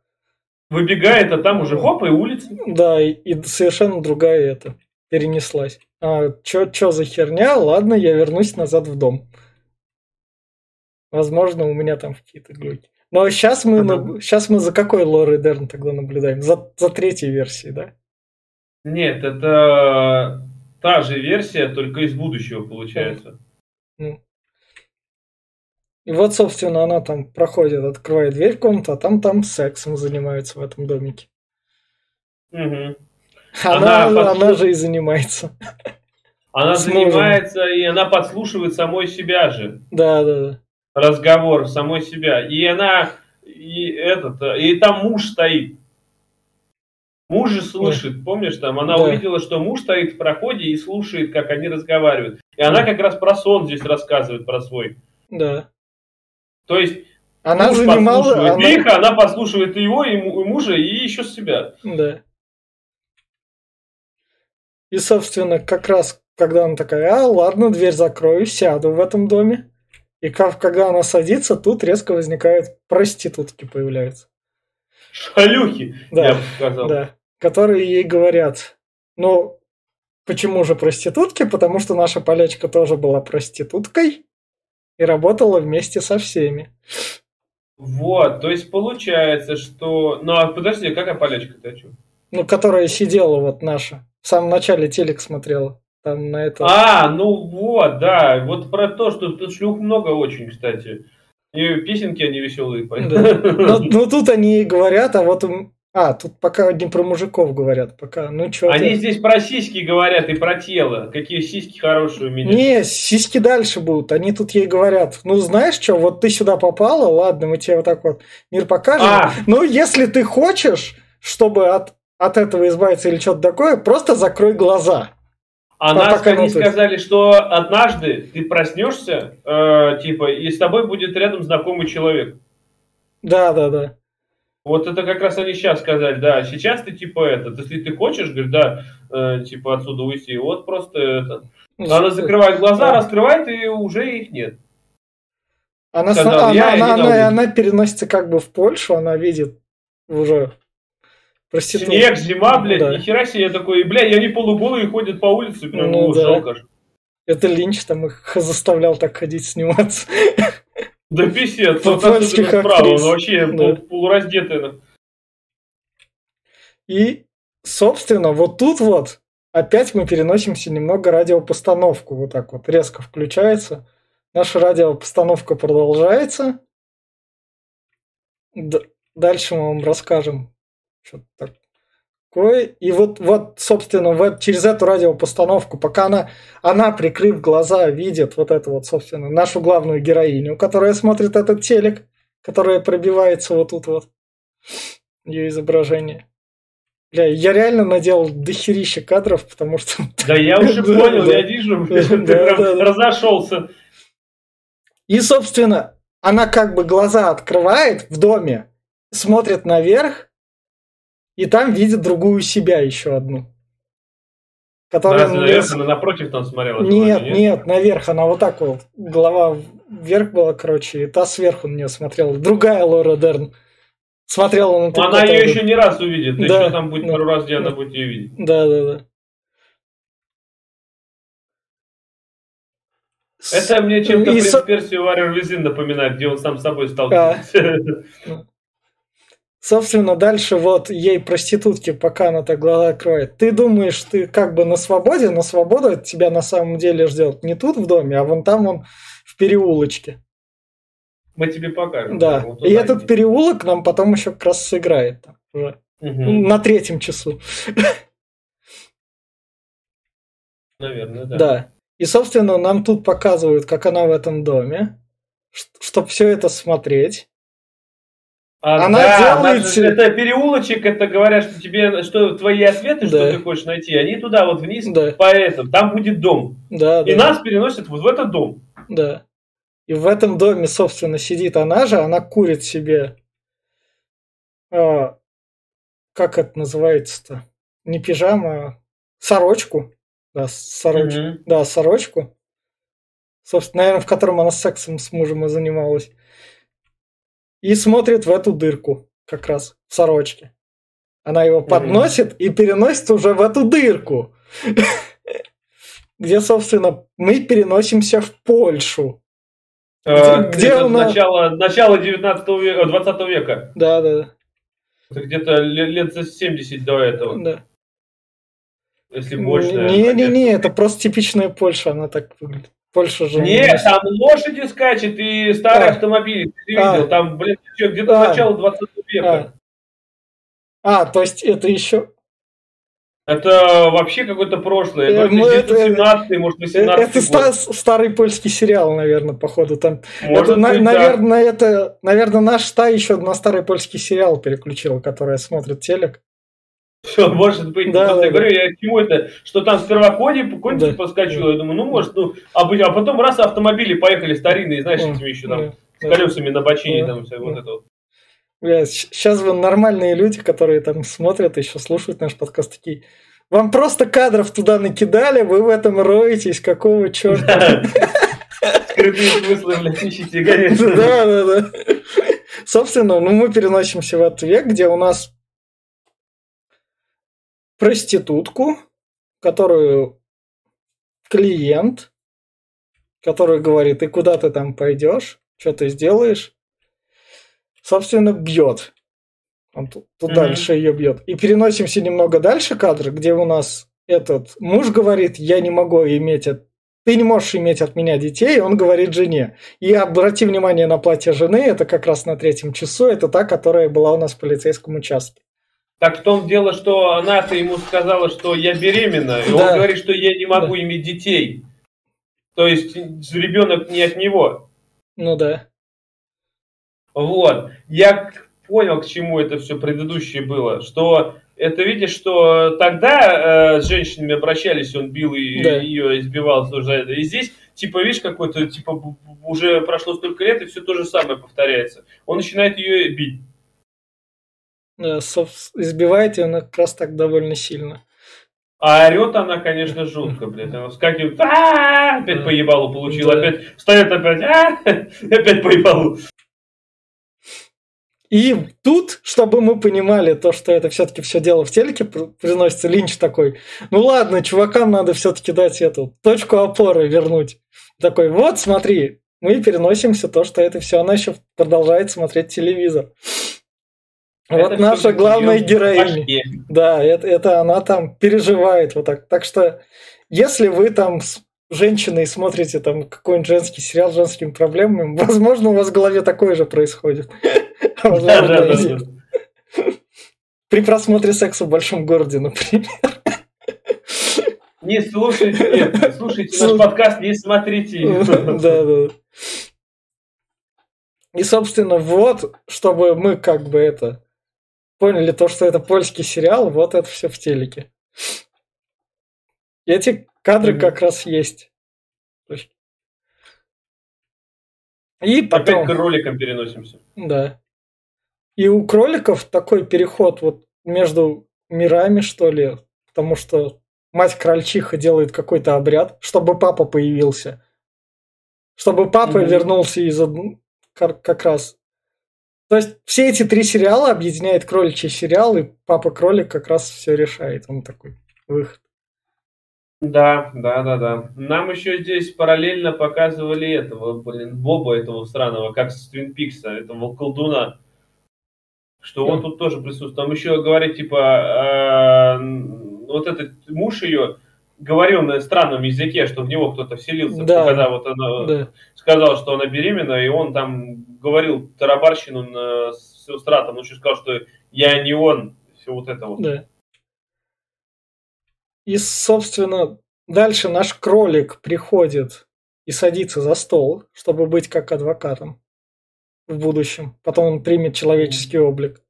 Выбегает, а там уже хоп, и улица. Да, и, и совершенно другая это перенеслась. А, чё, чё за херня? Ладно, я вернусь назад в дом. Возможно, у меня там какие-то глюки. Но сейчас мы, Ага. сейчас мы за какой Лоры Дерн тогда наблюдаем? За, за третьей версией, да? Нет, это та же версия, только из будущего получается. И вот, собственно, она там проходит, открывает дверь в комнату, а там там сексом занимаются в этом домике. Мгм. Она, Она она, подслуш- же и занимается. Она занимается, и она подслушивает самой себя же. Да, да, да. разговор самой себя. И она, и этот, и там муж стоит. Муж же слышит, помнишь, там она Да. увидела, что муж стоит в проходе и слушает, как они разговаривают. И она как раз про сон здесь рассказывает, про свой. Да. То есть Она Муж занимала... подслушивает она- их, она подслушивает и его, и му- и мужа, и еще себя. Да. И, собственно, как раз, когда она такая, а, ладно, дверь закрою, сяду в этом доме. И как, когда она садится, тут резко возникают проститутки появляются. Шалюхи, Да, я бы сказал. Да. Которые ей говорят, ну, почему же проститутки? Потому что наша полячка тоже была проституткой и работала вместе со всеми. Вот, то есть получается, что... Ну, а подожди, какая полячка-то о чем? Ну, которая сидела вот наша. В самом начале телек смотрела. Там на это... А, ну вот, да, вот про то, что тут шлюх много очень, кстати. И песенки они веселые. Да. Ну, ну, тут они и говорят, а вот... А, тут пока не про мужиков говорят, пока. Ну, что Они здесь про сиськи говорят и про тело. Какие сиськи хорошие у меня. Не, сиськи дальше будут. Они тут ей говорят, ну знаешь что, вот ты сюда попала, ладно, мы тебе вот так вот мир покажем. А. Ну, если ты хочешь, чтобы от, от этого избавиться или что-то такое, просто закрой глаза. А А нас они сказали, что однажды ты проснешься, э, типа, и с тобой будет рядом знакомый человек. Да, да, да. Вот это как раз они сейчас сказали, да. Сейчас ты типа это, если ты хочешь, говорит, да, э, типа отсюда уйти. Вот просто это. Она закрывает глаза, Да. раскрывает, и уже их нет. Она, сказал, са- я она, она, она, она переносится как бы в Польшу, она видит уже проститутку. Снег, зима, блядь, Да. нихера себе я такой, бля, и они полуголые ходят по улице, прям, Ну ну, да. жалко. Это Линч там их заставлял так ходить сниматься. Да писец, польских справа, вообще Да. пол- полураздетый. И, собственно, вот тут вот опять мы переносимся немного радиопостановку. Вот так вот резко включается. Наша радиопостановка продолжается. Д- дальше мы вам расскажем что-то такое. И вот, вот собственно, в, э- через эту радиопостановку, пока она, она, прикрыв глаза, видит вот эту вот, собственно, нашу главную героиню, которая смотрит этот телек, которая пробивается вот тут вот, ее изображение. Бля, я реально наделал дохерища кадров, потому что... Да я уже понял, я вижу, ты разошелся. И, собственно, она как бы глаза открывает в доме, смотрит наверх, и там видит другую себя еще одну. Которая не- наверх она напротив там смотрела? Нет, вроде, нет, наверх. Она вот так вот, голова вверх была, короче, и та сверху на нее смотрела. Другая Лора Дерн смотрела на ту, Она ее еще не раз увидит. Да, Еще там будет да. пару раз, где она Да. будет ее видеть. Да, да, да. Это мне чем-то И «Принц Персии Warrior Within» напоминает, где он сам с собой сталкивается. Собственно, дальше вот ей проститутки, пока она так глаза открывает. Ты думаешь, ты как бы на свободе, но свобода тебя на самом деле ждет не тут в доме, а вон там он в переулочке. Мы тебе покажем. Да. Вот И этот иди. переулок нам потом еще как раз сыграет там уже. Мгм. На третьем часу. Наверное, да. Да. И, собственно, нам тут показывают, как она в этом доме, чтобы все это смотреть. А, Она да, делает она Это переулочек, это говорят, что тебе, что твои ответы, что Да. ты хочешь найти, они туда вот вниз, Да. по этому, там будет дом. Да, И да, нас переносят вот в этот дом. да. И в этом доме, собственно, сидит она же, она курит себе. а, как это называется-то? Не пижама, а сорочку. Да, сорочку. Мгм. Да, сорочку. Собственно, наверное, в котором она сексом с мужем и занималась. И смотрит в эту дырку, как раз, в сорочке. Она его подносит и переносит уже в эту дырку. Где, собственно, мы переносимся в Польшу. Э, где это она? Начало, начало 19 века, 20 века. Да, да, Это где-то ле- лет за 70 до этого, да. если больше. Не-не-не, это просто типичная Польша, она так выглядит. Польша же... Нет, там лошади скачет и старые А. автомобили. Ты А. видел? Там, блин, где-то А. начало 20 века. А. А, то есть это еще... Это вообще какое-то прошлое. Э, ну, где-то это- 17 может, 18 Это ста- старый польский сериал, наверное, походу. Там Может это, на- быть, да. наверное, это, наверное, наш та еще на старый польский сериал переключила, которая смотрит телек. Всё, может быть. Да, да, я говорю, я к чему это? Что там сперва кони, конь Да. поскочил. Я думаю, ну, может, ну, а, а потом раз автомобили поехали старинные, знаешь, этими еще там да. с колесами на бочине, там все вот это вот. Бля, сейчас вы нормальные люди, которые там смотрят, еще слушают наш подкаст, такие, вам просто кадров туда накидали, вы в этом роетесь, какого черта? Скрытые смыслы, блядь, ищите, Да, да, да. Собственно, ну мы переносимся в этот век, где у нас проститутку, которую клиент, который говорит, и куда ты там пойдешь, что ты сделаешь, собственно, бьет. Он тут, тут mm-hmm. дальше ее бьет. И переносимся немного дальше кадр, где у нас этот муж говорит, я не могу иметь от... Ты не можешь иметь от меня детей, он говорит жене. И обрати внимание на платье жены, это как раз на третьем часу, это та, которая была у нас в полицейском участке. Так в том дело, что она-то ему сказала, что я беременна, и да. он говорит, что я не могу да. иметь детей. То есть ребенок не от него. Ну да. Вот. Я понял, к чему это все предыдущее было. Что это видишь, что тогда э, с женщинами обращались, он бил и да. ее избивал за это. И здесь, типа, видишь, какой-то, типа, уже прошло столько лет, и все то же самое повторяется. Он начинает ее бить. Да, избивает ее она как раз так довольно сильно. А орет она, конечно, жутко, блядь. Она вскакивает, опять поебалу получил, опять встает опять, опять поебалу. И тут, чтобы мы понимали то, что это все-таки все дело в телеке, приносится Линч такой, ну ладно, чувакам надо все-таки дать эту точку опоры вернуть. Такой, вот смотри, мы переносимся то, что это все, она еще продолжает смотреть телевизор. Это вот наша главная героиня. Да, это, это она там переживает вот так. Так что, если вы там с женщиной смотрите там какой-нибудь женский сериал с женскими проблемами, возможно, у вас в голове такое же происходит. При просмотре секса в большом городе, например. Не слушайте, слушайте наш подкаст, не смотрите. Да, да. И, собственно, вот, чтобы мы как бы это поняли то, что это польский сериал, вот это все в телеке. И эти кадры mm-hmm. как раз есть. И потом... Опять к роликам переносимся. Да. И у кроликов такой переход вот между мирами, что ли, потому что мать крольчиха делает какой-то обряд, чтобы папа появился. Чтобы папа mm-hmm. вернулся из как раз. То есть все эти три сериала объединяет кроличий сериал, и папа кролик как раз все решает. Он такой выход. Да, да, да, да. Нам еще здесь параллельно показывали этого, блин, Боба этого странного, как с Твин Пикса, этого колдуна что он тут тоже присутствует. Там еще говорит, типа, э, вот этот муж ее говорил на странном языке, что в него кто-то вселился, да. когда вот она да. Сказала, что она беременна, и он там говорил тарабарщину на, с стратом, он еще сказал, что я не он, все вот это вот. Да. И, собственно, дальше наш кролик приходит и садится за стол, чтобы быть как адвокатом в будущем. Потом он примет человеческий облик.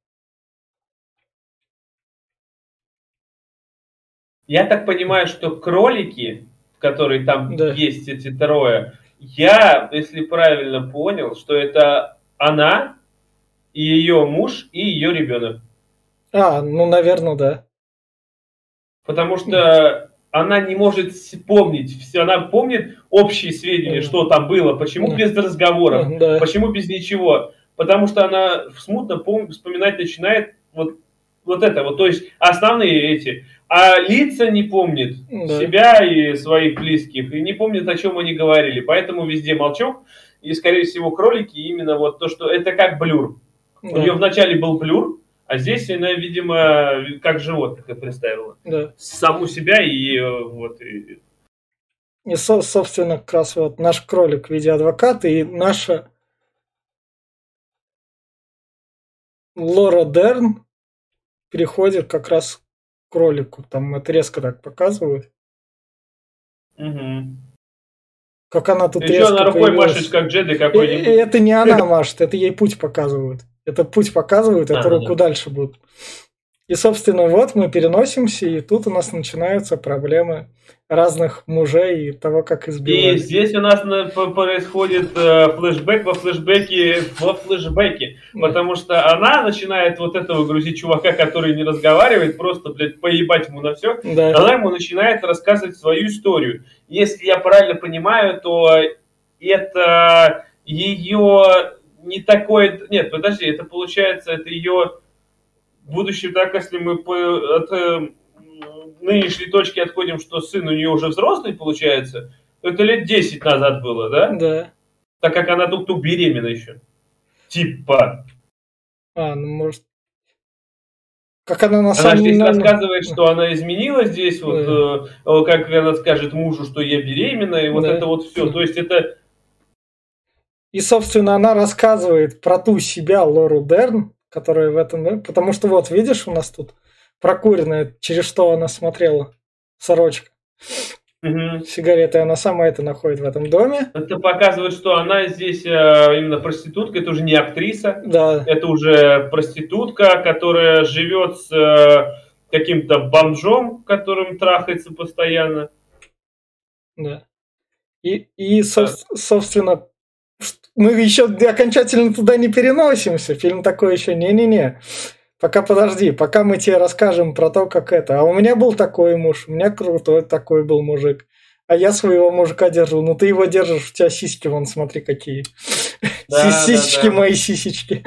Я так понимаю, что кролики, которые там да. есть эти трое, я, если правильно понял, что это она и ее муж и ее ребенок. А, ну, наверное, да. Потому что она не может помнить все, она помнит общие сведения, mm. что там было, почему mm. без разговоров, mm, да. почему без ничего, потому что она смутно пом- вспоминать начинает вот вот это вот, то есть основные эти, а лица не помнит да. себя и своих близких и не помнит о чем они говорили, поэтому везде молчок и скорее всего кролики именно вот то, что это как блюр. Да. У нее вначале был блюр, а здесь она, видимо, как животных представила. Да. Саму себя и э, вот. И... и собственно, как раз вот наш кролик в виде адвоката и наша Лора Дерн переходит как раз кролику. Там это резко так показывают. Угу. Как она тут Еще резко она рукой появилась. машет, как Джеди какой-нибудь. Это не она машет, это ей путь показывают. Это путь показывает, эту руку дальше будут. И, собственно, вот мы переносимся, и тут у нас начинаются проблемы разных мужей и того, как избивали. И здесь у нас происходит э, флешбэк во флешбеке во флешбеке, потому что она начинает вот этого грузить чувака, который не разговаривает, просто, блядь, поебать ему на все. Да. Она ему начинает рассказывать свою историю. Если я правильно понимаю, то это ее не такое... Нет, подожди, это получается, это ее будущее, так, если мы по, от э, нынешней точки отходим, что сын у нее уже взрослый, получается, то это лет 10 назад было, да? Да. Так как она тут беременна еще. Типа. А, ну может... Как она на самом деле... Она здесь рассказывает, что она изменилась здесь, да. вот, э, как она скажет мужу, что я беременна, и вот да. это вот все. То есть это и, собственно, она рассказывает про ту себя, Лору Дерн, которая в этом... Потому что вот, видишь, у нас тут прокуренная, через что она смотрела, сорочка. Угу. Сигареты, она сама это находит в этом доме. Это показывает, что она здесь э, именно проститутка, это уже не актриса. Да. Это уже проститутка, которая живет с э, каким-то бомжом, которым трахается постоянно. Да. И, и да. собственно, мы еще окончательно туда не переносимся. Фильм такой еще не-не-не. Пока подожди, пока мы тебе расскажем про то, как это. А у меня был такой муж, у меня крутой такой был мужик. А я своего мужика держу. Ну ты его держишь, у тебя сиськи, вон, смотри, какие. Да, сисечки да, да. мои, сисечки.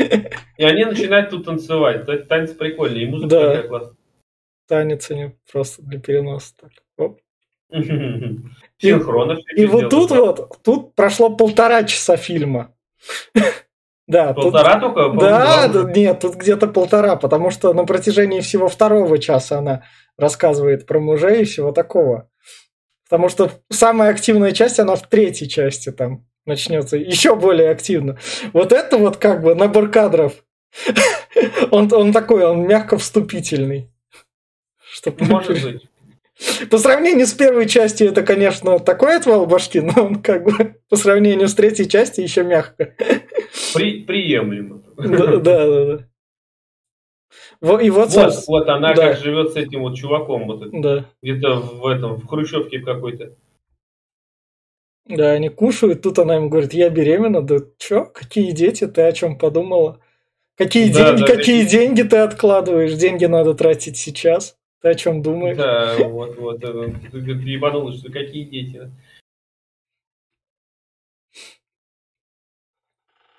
И они начинают тут танцевать. Танец прикольный, и музыка да. классная. Танец они просто для переноса. Так. Оп. Синхронно. И, и вот тут вот, тут прошло полтора часа фильма. Да, полтора тут, только? Да, да, нет, тут где-то полтора, потому что на протяжении всего второго часа она рассказывает про мужей и всего такого. Потому что самая активная часть, она в третьей части там начнется еще более активно. Вот это вот как бы набор кадров. он, он такой, он мягко вступительный. Чтоб Может быть. По сравнению с первой частью это, конечно, такой отвал башки, но он как бы по сравнению с третьей частью еще мягко. При, приемлемо. Да, да, да. И вот, вот, вот она да. как живет с этим вот чуваком, вот да. где-то в этом, в Хрущевке какой-то. Да, они кушают, тут она им говорит, я беременна, да чё, какие дети, ты о чем подумала? Какие, да, деньги, да, какие такие... деньги ты откладываешь? Деньги надо тратить сейчас. Ты о чем думаешь? Да, вот, вот. Ты ебанулась, что какие дети.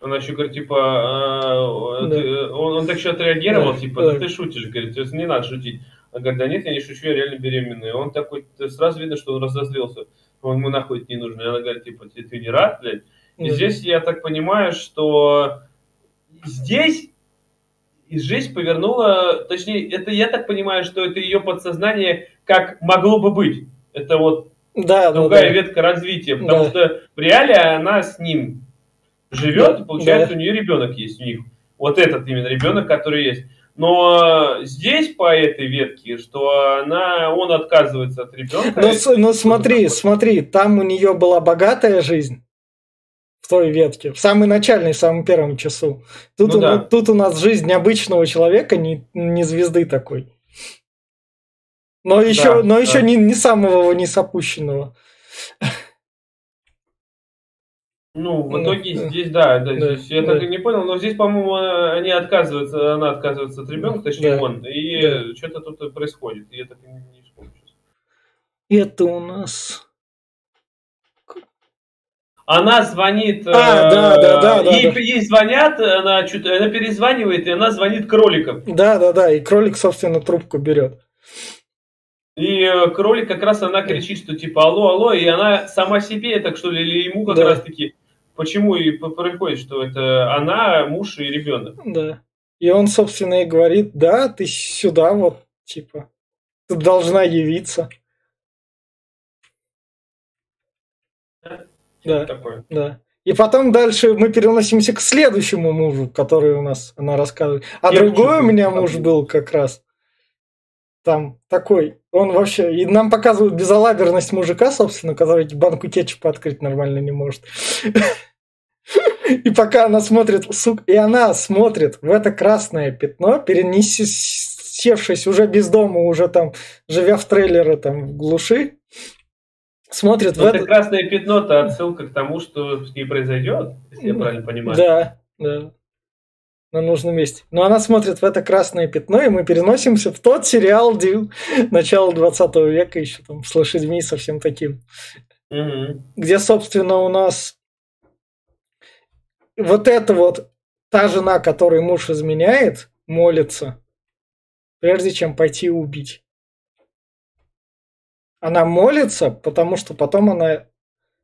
Она еще говорит, типа, а, да. ты, он, он так еще отреагировал, да, типа, да. ты шутишь, говорит, то есть не надо шутить. Она говорит, да нет, я не шучу, я реально беременная. Он такой, сразу видно, что он разозлился. Он ему нахуй не нужно. И она говорит, типа, ты, ты не рад, блядь? И да. здесь я так понимаю, что здесь и жизнь повернула, точнее, это я так понимаю, что это ее подсознание как могло бы быть. Это вот да, другая да, ветка развития, потому да. что в реале она с ним живет, да, получается да. у нее ребенок есть у них. Вот этот именно ребенок, который есть. Но здесь по этой ветке, что она, он отказывается от ребенка. Ну, ну смотри, смотри, там у нее была богатая жизнь, в той ветке, в самый начальный, в самом первом часу. Тут, ну, у, да. тут у нас жизнь необычного человека, не, не звезды такой. Но еще, да, но да. еще не, не самого не сопущенного. Ну, в итоге ну, здесь, да, да, да здесь, я да. так и не понял, но здесь, по-моему, они отказываются, она отказывается от ребенка, точнее да. он, и да. что-то тут происходит, и я так и не вспомню. Это у нас она звонит, а, э, да, да, да, ей, да, ей звонят, она, она перезванивает, и она звонит кроликам. Да, да, да, и кролик, собственно, трубку берет. И э, кролик как раз она кричит, что типа алло, алло, и она сама себе, так что ли, или ему как да. раз таки, почему и происходит, что это она, муж и ребенок. Да. И он, собственно, и говорит, да, ты сюда вот, типа, ты должна явиться. Да, такое. Да. И потом дальше мы переносимся к следующему мужу, который у нас она рассказывает. А Я другой у меня муж был как раз там такой. Он вообще... И нам показывают безалаберность мужика, собственно, который банку кетчупа открыть нормально не может. И пока она смотрит, сука, и она смотрит в это красное пятно, перенесевшись уже без дома, уже там, живя в трейлере там в глуши, смотрит в это... красное пятно-то отсылка к тому, что с ней произойдет, если я правильно понимаю. Да, да. На нужном месте. Но она смотрит в это красное пятно, и мы переносимся в тот сериал Дил начала 20 века, еще там с лошадьми совсем таким. Угу. Где, собственно, у нас вот это вот та жена, которой муж изменяет, молится, прежде чем пойти убить. Она молится, потому что потом она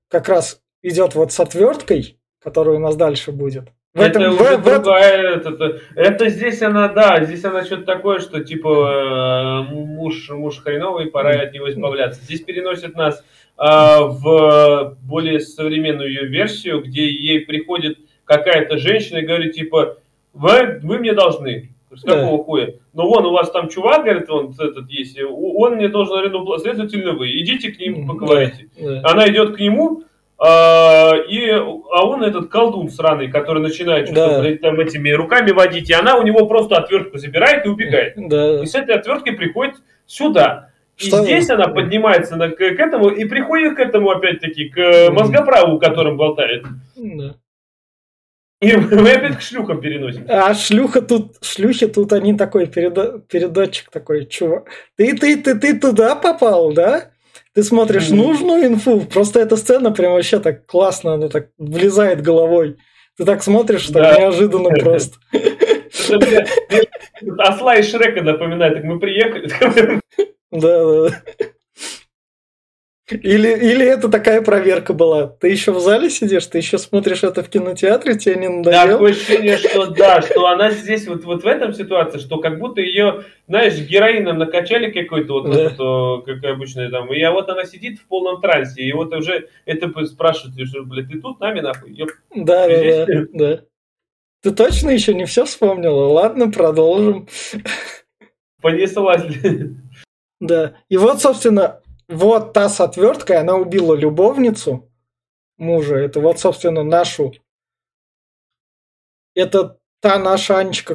как раз идет вот с отверткой, которая у нас дальше будет. В это этом, уже в, другая, в... Это, это здесь она, да, здесь она что-то такое, что типа э, муж, муж хреновый, пора от него избавляться. Здесь переносит нас э, в более современную ее версию, где ей приходит какая-то женщина и говорит типа, вы, вы мне должны. С какого да. хуя? Ну вон у вас там чувак, говорит, он этот есть, он мне должен аренду, следовательно вы, идите к ним поговорите. Да, да. Она идет к нему, а, и, а он этот колдун сраный, который начинает что-то да. там этими руками водить, и она у него просто отвертку забирает и убегает. Да. И с этой отверткой приходит сюда. И что здесь она поднимается на, к, к этому и приходит к этому опять-таки, к мозгоправу, которым болтает. Да. И мы опять к шлюхам переносим. А шлюха тут, шлюхи тут они такой переда, передатчик такой, чувак. Ты, ты, ты, ты туда попал, да? Ты смотришь mm-hmm. нужную инфу, просто эта сцена прям вообще так классно, она так влезает головой. Ты так смотришь, так да. неожиданно просто. Осла и Шрека напоминает, так мы приехали. Да, да. Или, или это такая проверка была? Ты еще в зале сидишь, ты еще смотришь это в кинотеатре, тебе не надоело? Такое ощущение, что да, что она здесь вот, вот в этом ситуации, что как будто ее, знаешь, героином накачали какой-то, вот, да. вот, как обычно там, и а вот она сидит в полном трансе, и вот уже это спрашивают, что, блядь, ты тут нами нахуй? Ёп, да, да, да, да. Ты точно еще не все вспомнила? Ладно, продолжим. Понеслась. Да. И вот, собственно, вот та с отверткой, она убила любовницу мужа. Это вот, собственно, нашу... Это та наша Анечка,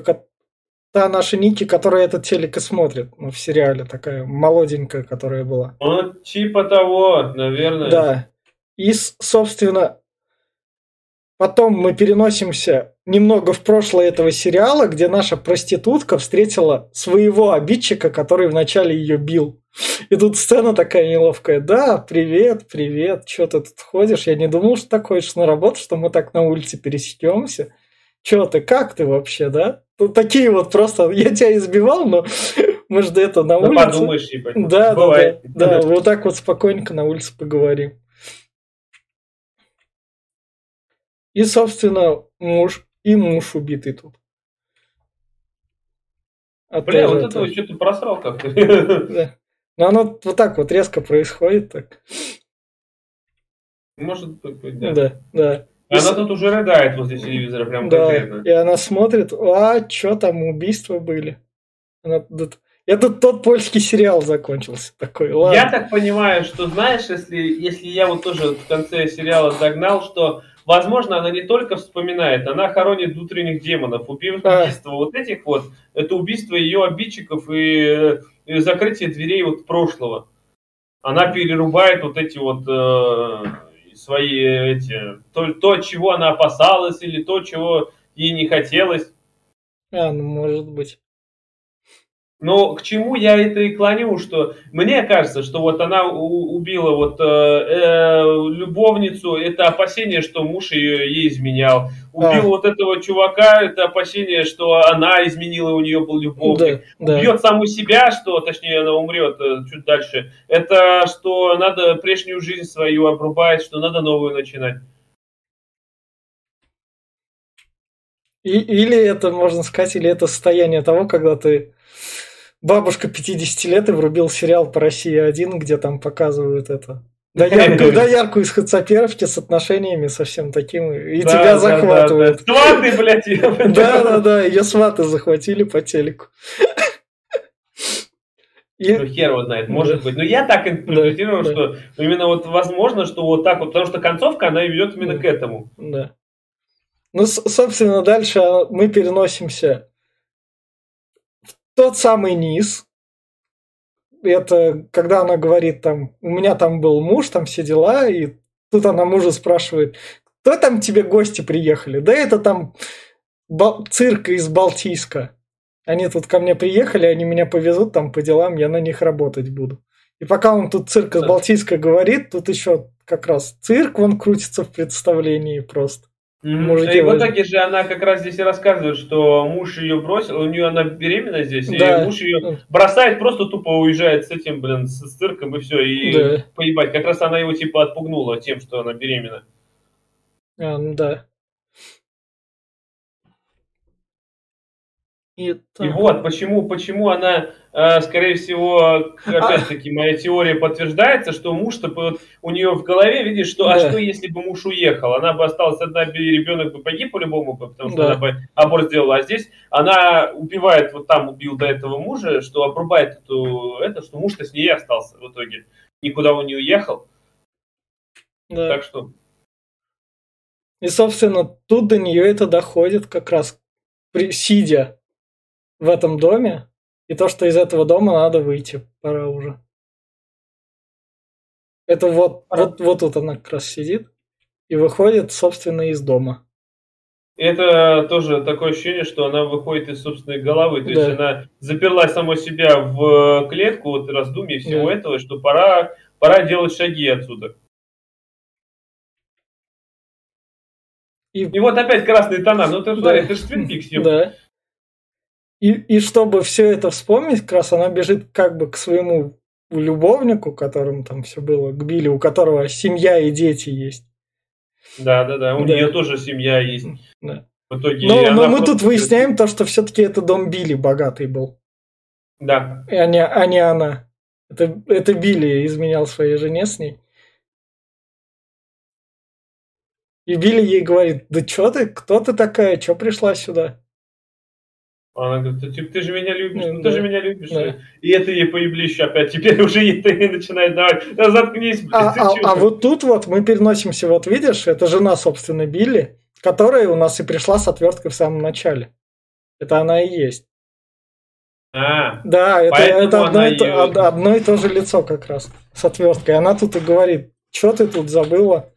та наша Ники, которая этот телек и смотрит. Ну, в сериале такая молоденькая, которая была. Ну, типа того, наверное. Да. И, собственно, потом мы переносимся немного в прошлое этого сериала, где наша проститутка встретила своего обидчика, который вначале ее бил. И тут сцена такая неловкая. Да, привет, привет, что ты тут ходишь? Я не думал, что так ходишь на работу, что мы так на улице пересечемся. Че ты, как ты вообще, да? Тут такие вот просто, я тебя избивал, но мы же до этого на да улице. подумаешь, типа, да, бывает. да, да, да, вот так вот спокойненько на улице поговорим. И, собственно, муж, и муж убитый тут. А Бля, вот это что-то просрал как-то. Да. Но оно вот так вот резко происходит. Так. Может быть, да. Да, да. Она тут уже рыдает возле телевизора, прям да, конкретно. И она смотрит, а, что там, убийства были. Она, это тот польский сериал закончился такой. Ладно. Я так понимаю, что знаешь, если, если я вот тоже в конце сериала догнал, что возможно, она не только вспоминает, она хоронит внутренних демонов. Убийство а. вот этих вот, это убийство ее обидчиков и, закрытие дверей вот прошлого. Она перерубает вот эти вот э, свои эти, то, то, чего она опасалась, или то, чего ей не хотелось. А, ну может быть. Но к чему я это и клоню, что мне кажется, что вот она убила вот э, э, любовницу, это опасение, что муж ее ей изменял. Убил а. вот этого чувака, это опасение, что она изменила, у нее был любовник. Да, Убьет да. саму себя, что, точнее, она умрет э, чуть дальше. Это что надо прежнюю жизнь свою обрубать, что надо новую начинать. И, или это, можно сказать, или это состояние того, когда ты бабушка 50 лет и врубил сериал по России 1, где там показывают это. Да, яркую из Хацаперовки с отношениями совсем таким, и да, тебя да, захватывают. Да, да. Сваты, блядь. Да, да, да, ее сваты захватили по телеку. И... Ну, хер его знает, может быть. Но я так интерпретирую, да, что да. именно вот возможно, что вот так вот, потому что концовка, она ведет именно да. к этому. Да. Ну, собственно, дальше мы переносимся тот самый низ, это когда она говорит там, у меня там был муж, там все дела, и тут она мужа спрашивает, кто там тебе гости приехали? Да это там цирк из Балтийска. Они тут ко мне приехали, они меня повезут там по делам, я на них работать буду. И пока он тут цирк из Балтийска говорит, тут еще как раз цирк, он крутится в представлении просто. Mm-hmm. И в итоге же она как раз здесь и рассказывает, что муж ее бросил, у нее она беременна здесь, да. и муж ее бросает, просто тупо уезжает с этим, блин, с, с цирком и все, и да. поебать. Как раз она его типа отпугнула тем, что она беременна. А, ну да. И, и вот почему, почему она, э, скорее всего, опять-таки моя теория подтверждается, что муж-то у нее в голове, видишь, что, а что если бы муж уехал? Она бы осталась одна, ребенок бы погиб по-любому, потому что да. она бы аборт сделала. А здесь она убивает, вот там убил до этого мужа, что обрубает эту, это, что муж-то с ней остался в итоге. Никуда он не уехал. Да. Так что... И, собственно, тут до нее это доходит как раз при, сидя в этом доме, и то, что из этого дома надо выйти, пора уже. Это вот, вот, вот тут она как раз сидит и выходит, собственно, из дома. Это тоже такое ощущение, что она выходит из собственной головы. То да. есть она заперла самой себя в клетку вот раздумий всего да. этого, что пора, пора делать шаги отсюда. И, и вот опять красные тона. Ну, ты, да. это же Твин Пикс. Да. И, и чтобы все это вспомнить, как раз она бежит как бы к своему любовнику, которым там все было, к Билли, у которого семья и дети есть. Да, да, да, у да. нее тоже семья есть. Да. В итоге но, но мы тут выясняем то, что все-таки это дом Билли богатый был. Да. А не, а не она. Это, это Билли изменял своей жене с ней. И Билли ей говорит, да что ты, кто ты такая, что пришла сюда? Она говорит, типа, ты же меня любишь, ну, ты же меня любишь. Да. И это ей поеблище опять. Теперь уже это ей начинает давать. Да заткнись, блин, а, а, а вот тут вот мы переносимся, вот видишь, это жена, собственно, Билли, которая у нас и пришла с отверткой в самом начале. Это она и есть. А, да, это, это одно, и, ее... одно и то же лицо как раз с отверткой. Она тут и говорит, что ты тут забыла?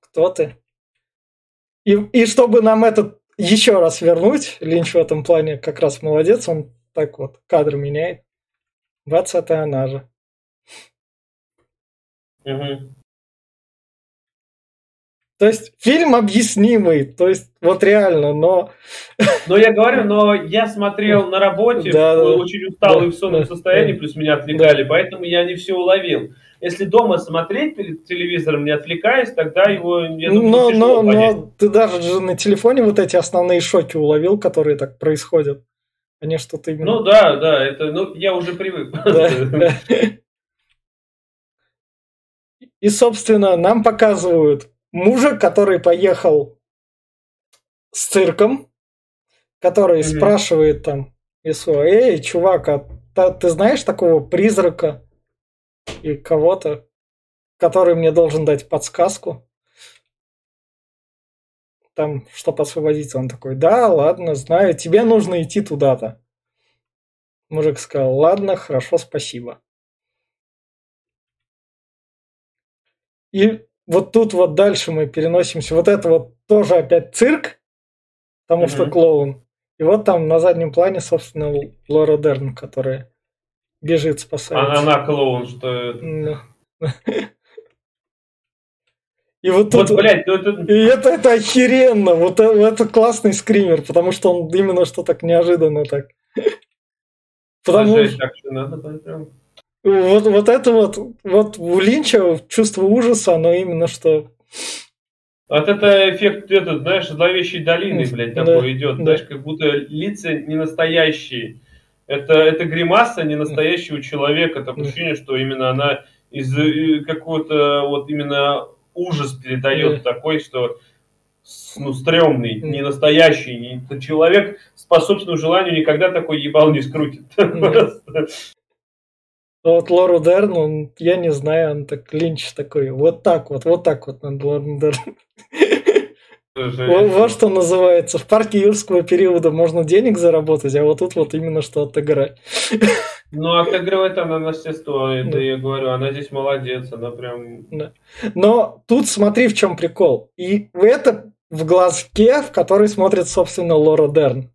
Кто ты? И, и чтобы нам этот еще раз вернуть, Линч в этом плане как раз молодец, он так вот кадр меняет. Бац, это она же. То есть фильм объяснимый, то есть вот реально, но... Но я говорю, но я смотрел на работе, да, очень усталый да, в сонном да, состоянии, да, плюс меня отвлекали, да. поэтому я не все уловил. Если дома смотреть перед телевизором, не отвлекаясь, тогда его, я думаю, но, но, но ты даже же на телефоне вот эти основные шоки уловил, которые так происходят. Они что-то именно... Ну да, да, это, ну, я уже привык. И, собственно, нам показывают мужа, который поехал с цирком, который mm-hmm. спрашивает там Ису, эй, чувак, а ты знаешь такого призрака? и кого-то, который мне должен дать подсказку. Там, чтобы освободиться, он такой, да, ладно, знаю, тебе нужно идти туда-то. Мужик сказал, ладно, хорошо, спасибо. И вот тут вот дальше мы переносимся. Вот это вот тоже опять цирк, потому mm-hmm. что клоун. И вот там на заднем плане, собственно, Лора Дерн, которая бежит спасает. Она, она клоун, что это. И вот тут, вот, блядь, ну. И это, это охеренно, вот это, это классный скример, потому что он именно что так неожиданно так. Потому что... Вот, вот это вот, вот у Линча чувство ужаса, оно именно что... Вот это эффект, этот, знаешь, зловещей долины, блядь, такой да, идет, да. знаешь, как будто лица не настоящие. Это, это гримаса не настоящего человека. Такое ощущение, что именно она из э, какого-то вот именно ужас передает такой, что ну, стрёмный, не настоящий. Не, человек по собственному желанию никогда такой ебал не скрутит. Вот Лору Дерн, он, я не знаю, он так Линч такой, вот так вот, вот так вот надо Лору Дерн. Вот, вот что называется. В парке юрского периода можно денег заработать, а вот тут вот именно что отыграть. Ну, отыгрывает она на естество, это да. я говорю. Она здесь молодец, она прям... Да. Но тут смотри, в чем прикол. И это в глазке, в который смотрит, собственно, Лора Дерн.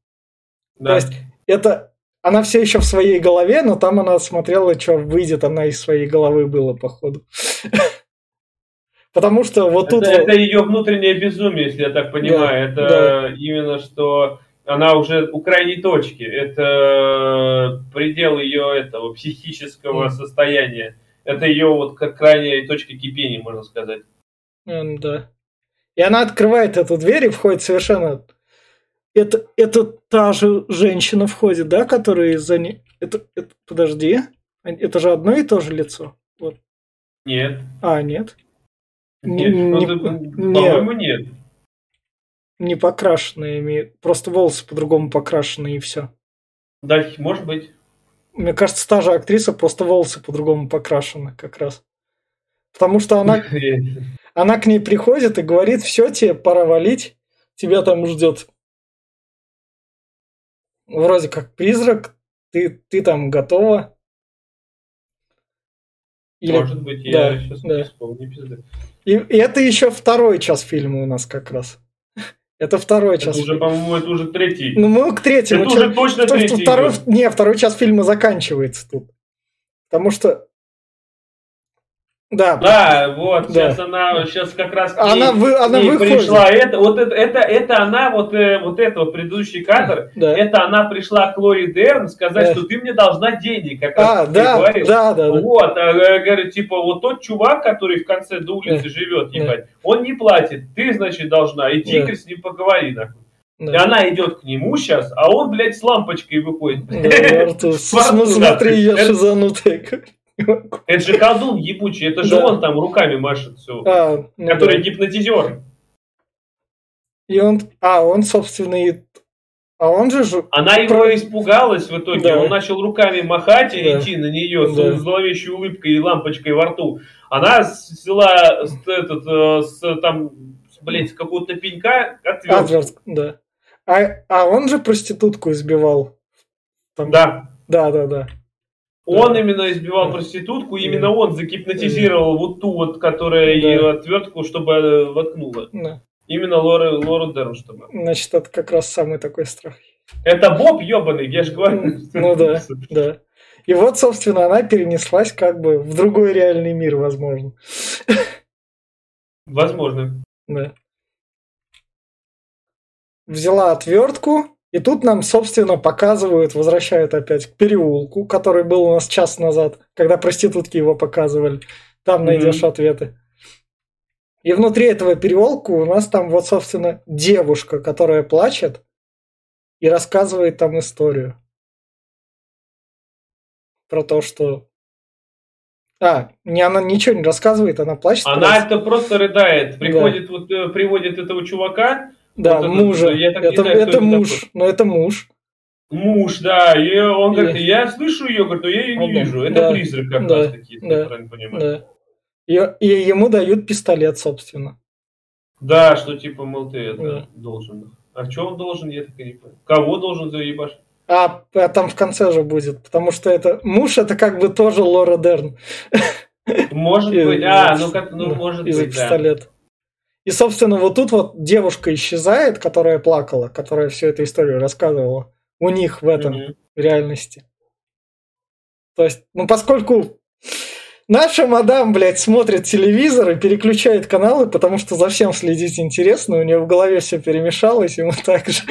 Да. То есть это она все еще в своей голове, но там она смотрела, что выйдет она из своей головы было, походу. Потому что вот тут... Это, ее внутреннее безумие, если я так понимаю. это именно что она уже у крайней точки. Это предел ее этого психического состояния. Это ее вот как крайняя точка кипения, можно сказать. Да. И она открывает эту дверь и входит совершенно это, это та же женщина входит, да, которая из-за ней... Это, это, подожди, это же одно и то же лицо. Вот. Нет. А, нет? Нет, не, ну, по-моему, нет. Не покрашенные, просто волосы по-другому покрашены и все. Да, может быть. Мне кажется, та же актриса, просто волосы по-другому покрашены как раз. Потому что она, она к ней приходит и говорит, все, тебе пора валить, тебя там ждет вроде как призрак, ты, ты там готова. Или... Может быть, я да, сейчас да. не вспомню И, и это еще второй час фильма у нас как раз. Это второй это час. Уже, по-моему, это уже третий. Ну, мы к третьему. Это уже точно то, третий. Второй, не, второй час фильма заканчивается тут. Потому что да. Да, вот, да. сейчас она, сейчас как раз к ней, она, вы, она ней пришла. Это, вот это, это, это она, вот, э, вот это вот предыдущий кадр, да. это она пришла к Лори Дерн сказать, да. что ты мне должна денег, как а, раз да, говоришь. Да, да, да. Вот, а, говорит, типа, вот тот чувак, который в конце до улицы да. живет, ебать, да. он не платит, ты, значит, должна, и тигр да. с ним поговори, нахуй. Да. И она идет к нему сейчас, а он, блядь, с лампочкой выходит. Да, смотри, я шизанутый. Это же колдун ебучий, это же да. он там руками машет все. А, ну который да. гипнотизер. И он, а, он, собственно, и а он же... Она его испугалась в итоге, да. он начал руками махать и да. идти на нее да. с зловещей улыбкой и лампочкой во рту. Она взяла с, этот, э, с, там, блядь, какого-то пенька. Отвертку, да. А, а он же проститутку избивал. Там... Да. Да, да, да. Он именно избивал проститутку, именно он загипнотизировал вот ту вот, которая ее отвертку, чтобы э, воткнула. Именно Лору, Лору Дерн, чтобы. Значит, это как раз самый такой страх. Это Боб ебаный, я же говорю. Ну да, да. И вот, собственно, она перенеслась как бы в другой реальный мир, возможно. Возможно. Да. Взяла отвертку, и тут нам, собственно, показывают, возвращают опять к переулку, который был у нас час назад, когда проститутки его показывали. Там mm-hmm. найдешь ответы. И внутри этого переулка у нас там вот, собственно, девушка, которая плачет и рассказывает там историю. Про то, что... А, не она ничего не рассказывает, она плачет. Она просто... это просто рыдает. Приходит, да. вот, э, приводит этого чувака, да, вот мужа. Я так это знаю, это муж, такой. но это муж. Муж, да, и он и... я слышу ее, говорит, но я ее не вижу. Это да. призрак как да. раз таки, да. правильно понимаю. Да. И, и ему дают пистолет, собственно. Да, что типа, мол, ты это да. должен. А что он должен, я так и не понял. Кого должен заебашить? А, а там в конце же будет, потому что это муж это как бы тоже Лора Дерн. Может быть, а, ну как, ну может быть, да. пистолет. И, собственно, вот тут вот девушка исчезает, которая плакала, которая всю эту историю рассказывала у них в этом mm-hmm. реальности. То есть, ну, поскольку наша мадам, блядь, смотрит телевизор и переключает каналы, потому что за всем следить интересно, у нее в голове все перемешалось, и мы так же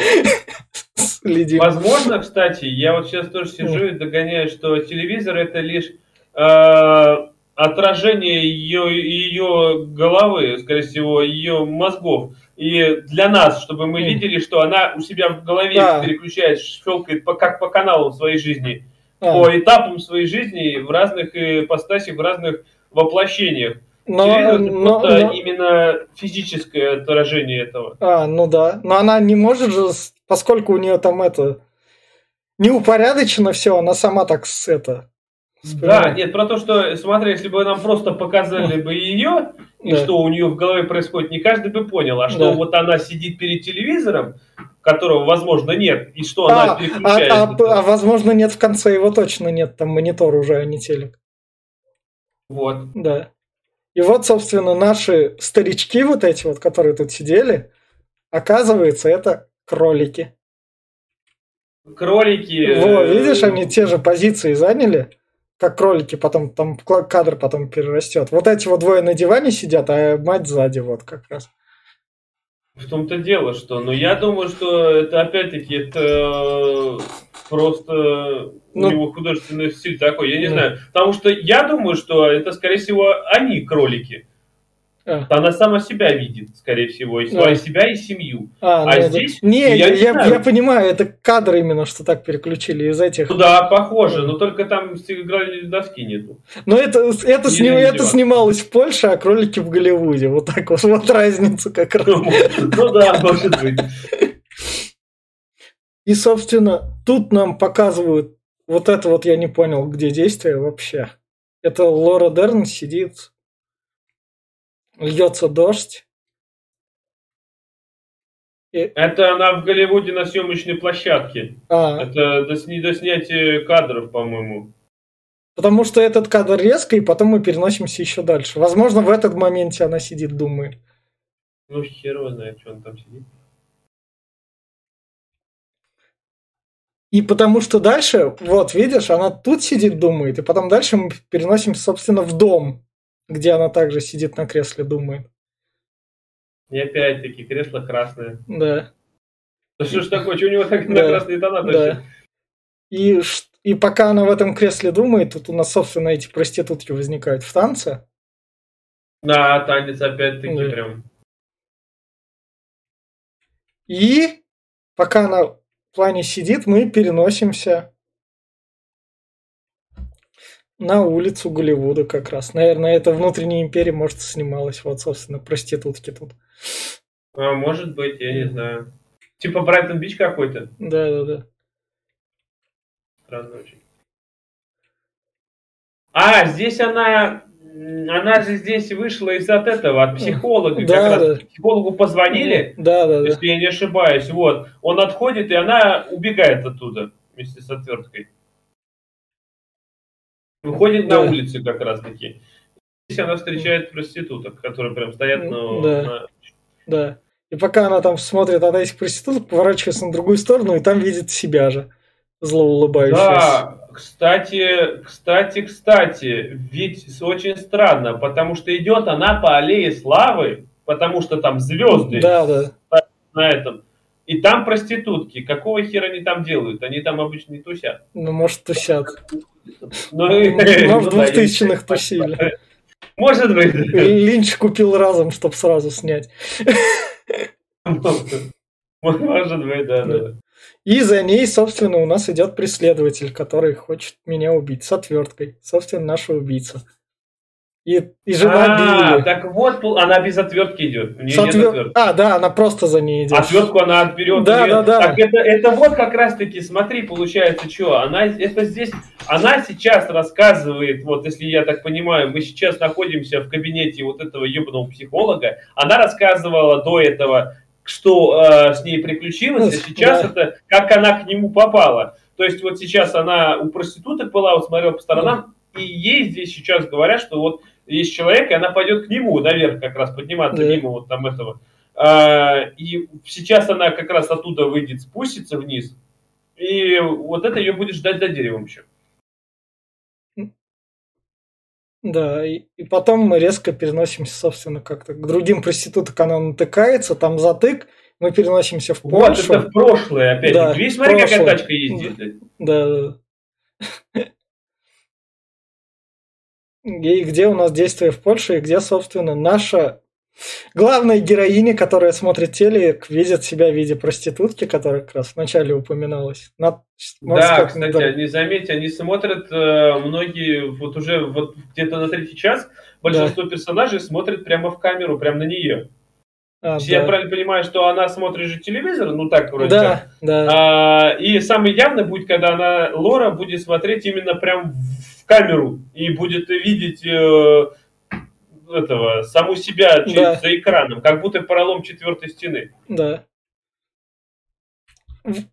следим. Возможно, кстати, я вот сейчас тоже сижу и догоняю, что телевизор это лишь э, отражение ее, ее головы, скорее всего, ее мозгов. И для нас, чтобы мы видели, что она у себя в голове да. переключает, щелкает по, как по каналам своей жизни, а. по этапам своей жизни в разных ипостасях, в разных воплощениях. Но, Телевизор но, это но... именно физическое отражение этого. А, ну да. Но она не может же, поскольку у нее там это неупорядочено все, она сама так с это Да, нет, про то, что, смотри, если бы нам просто показали бы ее, и да. что у нее в голове происходит, не каждый бы понял, а что да. вот она сидит перед телевизором, которого, возможно, нет, и что а, она переключает. А, а, а, возможно, нет в конце его точно нет, там монитор уже, а не телек. Вот. Да. И вот, собственно, наши старички вот эти вот, которые тут сидели, оказывается, это кролики. Кролики. Во, э, видишь, они те же позиции заняли, как кролики, потом там кадр потом перерастет. Вот эти вот двое на диване сидят, а мать сзади вот как раз. В том-то дело, что, ну, я думаю, что это опять-таки это просто ну, у него художественный стиль такой, я не да. знаю. Потому что я думаю, что это, скорее всего, они кролики. А. Она сама себя видит, скорее всего, и а. себя и семью. А, а ну, здесь... Не, я, я, я, я понимаю, это кадр именно, что так переключили из этих... Ну да, похоже, но только там играли доски нету. Но это, это, сним, это снималось в Польше, а кролики в Голливуде. Вот так вот, вот разница как раз. Ну, ну да, может быть. И, собственно, тут нам показывают вот это вот я не понял, где действие вообще. Это Лора Дерн сидит льется дождь. И... Это она в Голливуде на съемочной площадке. А. Это до, до снятия кадров, по-моему. Потому что этот кадр резко, и потом мы переносимся еще дальше. Возможно, в этот моменте она сидит, думает. Ну, хер его знает, что он там сидит. И потому что дальше, вот, видишь, она тут сидит, думает, и потом дальше мы переносимся, собственно, в дом где она также сидит на кресле, думает. И опять-таки кресло красное. Да. Да что ж такое, что у него так на красные тона да. И, и пока она в этом кресле думает, тут у нас, собственно, эти проститутки возникают в танце. Да, танец опять-таки да. прям. И пока она в плане сидит, мы переносимся на улицу Голливуда как раз. Наверное, это внутренняя империя, может, снималась. Вот, собственно, проститутки тут. А, может быть, я не знаю. Типа Брайтон Бич какой-то? Да, да, да. Странно очень. А, здесь она... Она же здесь вышла из от этого, от психолога. Да, как да. раз психологу позвонили, да, да, если да. я не ошибаюсь. Вот. Он отходит, и она убегает оттуда вместе с отверткой. Выходит да. на улицы как раз таки. Здесь она встречает проституток, которые прям стоят на... Да. на... да. И пока она там смотрит на этих проституток, поворачивается на другую сторону, и там видит себя же, зло улыбающаяся. Да, кстати, кстати, кстати, ведь очень странно, потому что идет она по аллее славы, потому что там звезды да, да. на этом. И там проститутки. Какого хера они там делают? Они там обычно не тусят. Ну, может, тусят. Ну, ну в двухтысячных тусили. Может быть. Линч купил разом, чтобы сразу снять. Может быть, да, да. И за ней, собственно, у нас идет преследователь, который хочет меня убить с отверткой. Собственно, наша убийца. И, и жена а, Билли. так вот, она без отвертки идет. У нее отвер... нет А, да, она просто за ней идет. Отвертку она отберет. Да, да, да. Так это, это вот как раз-таки, смотри, получается, что она, это здесь, она сейчас рассказывает, вот если я так понимаю, мы сейчас находимся в кабинете вот этого ебаного психолога, она рассказывала до этого, что э, с ней приключилось, а сейчас да. это, как она к нему попала. То есть вот сейчас она у проституток была, вот смотрела по сторонам, и ей здесь сейчас говорят, что вот есть человек, и она пойдет к нему наверх как раз подниматься да. мимо вот там этого. А, и сейчас она как раз оттуда выйдет, спустится вниз, и вот это ее будет ждать за деревом еще. Да, и, и потом мы резко переносимся, собственно, как-то к другим проституткам, она натыкается, там затык, мы переносимся в Польшу. Вот это в прошлое опять. Да, Видишь, смотри, прошлое. какая тачка ездит. Да, да. И где у нас действие в Польше, и где, собственно, наша главная героиня, которая смотрит телек, видит себя в виде проститутки, которая как раз вначале упоминалась. На, да, кстати, да. они, заметьте, они смотрят, э, многие, вот уже вот где-то на третий час, большинство да. персонажей смотрят прямо в камеру, прямо на нее. А, да. Я правильно понимаю, что она смотрит же телевизор, ну так вроде да, как. Да. А, и самое явное будет, когда она, Лора, будет смотреть именно прям в камеру и будет видеть э, этого, саму себя Да. за экраном, как будто пролом четвертой стены. Да.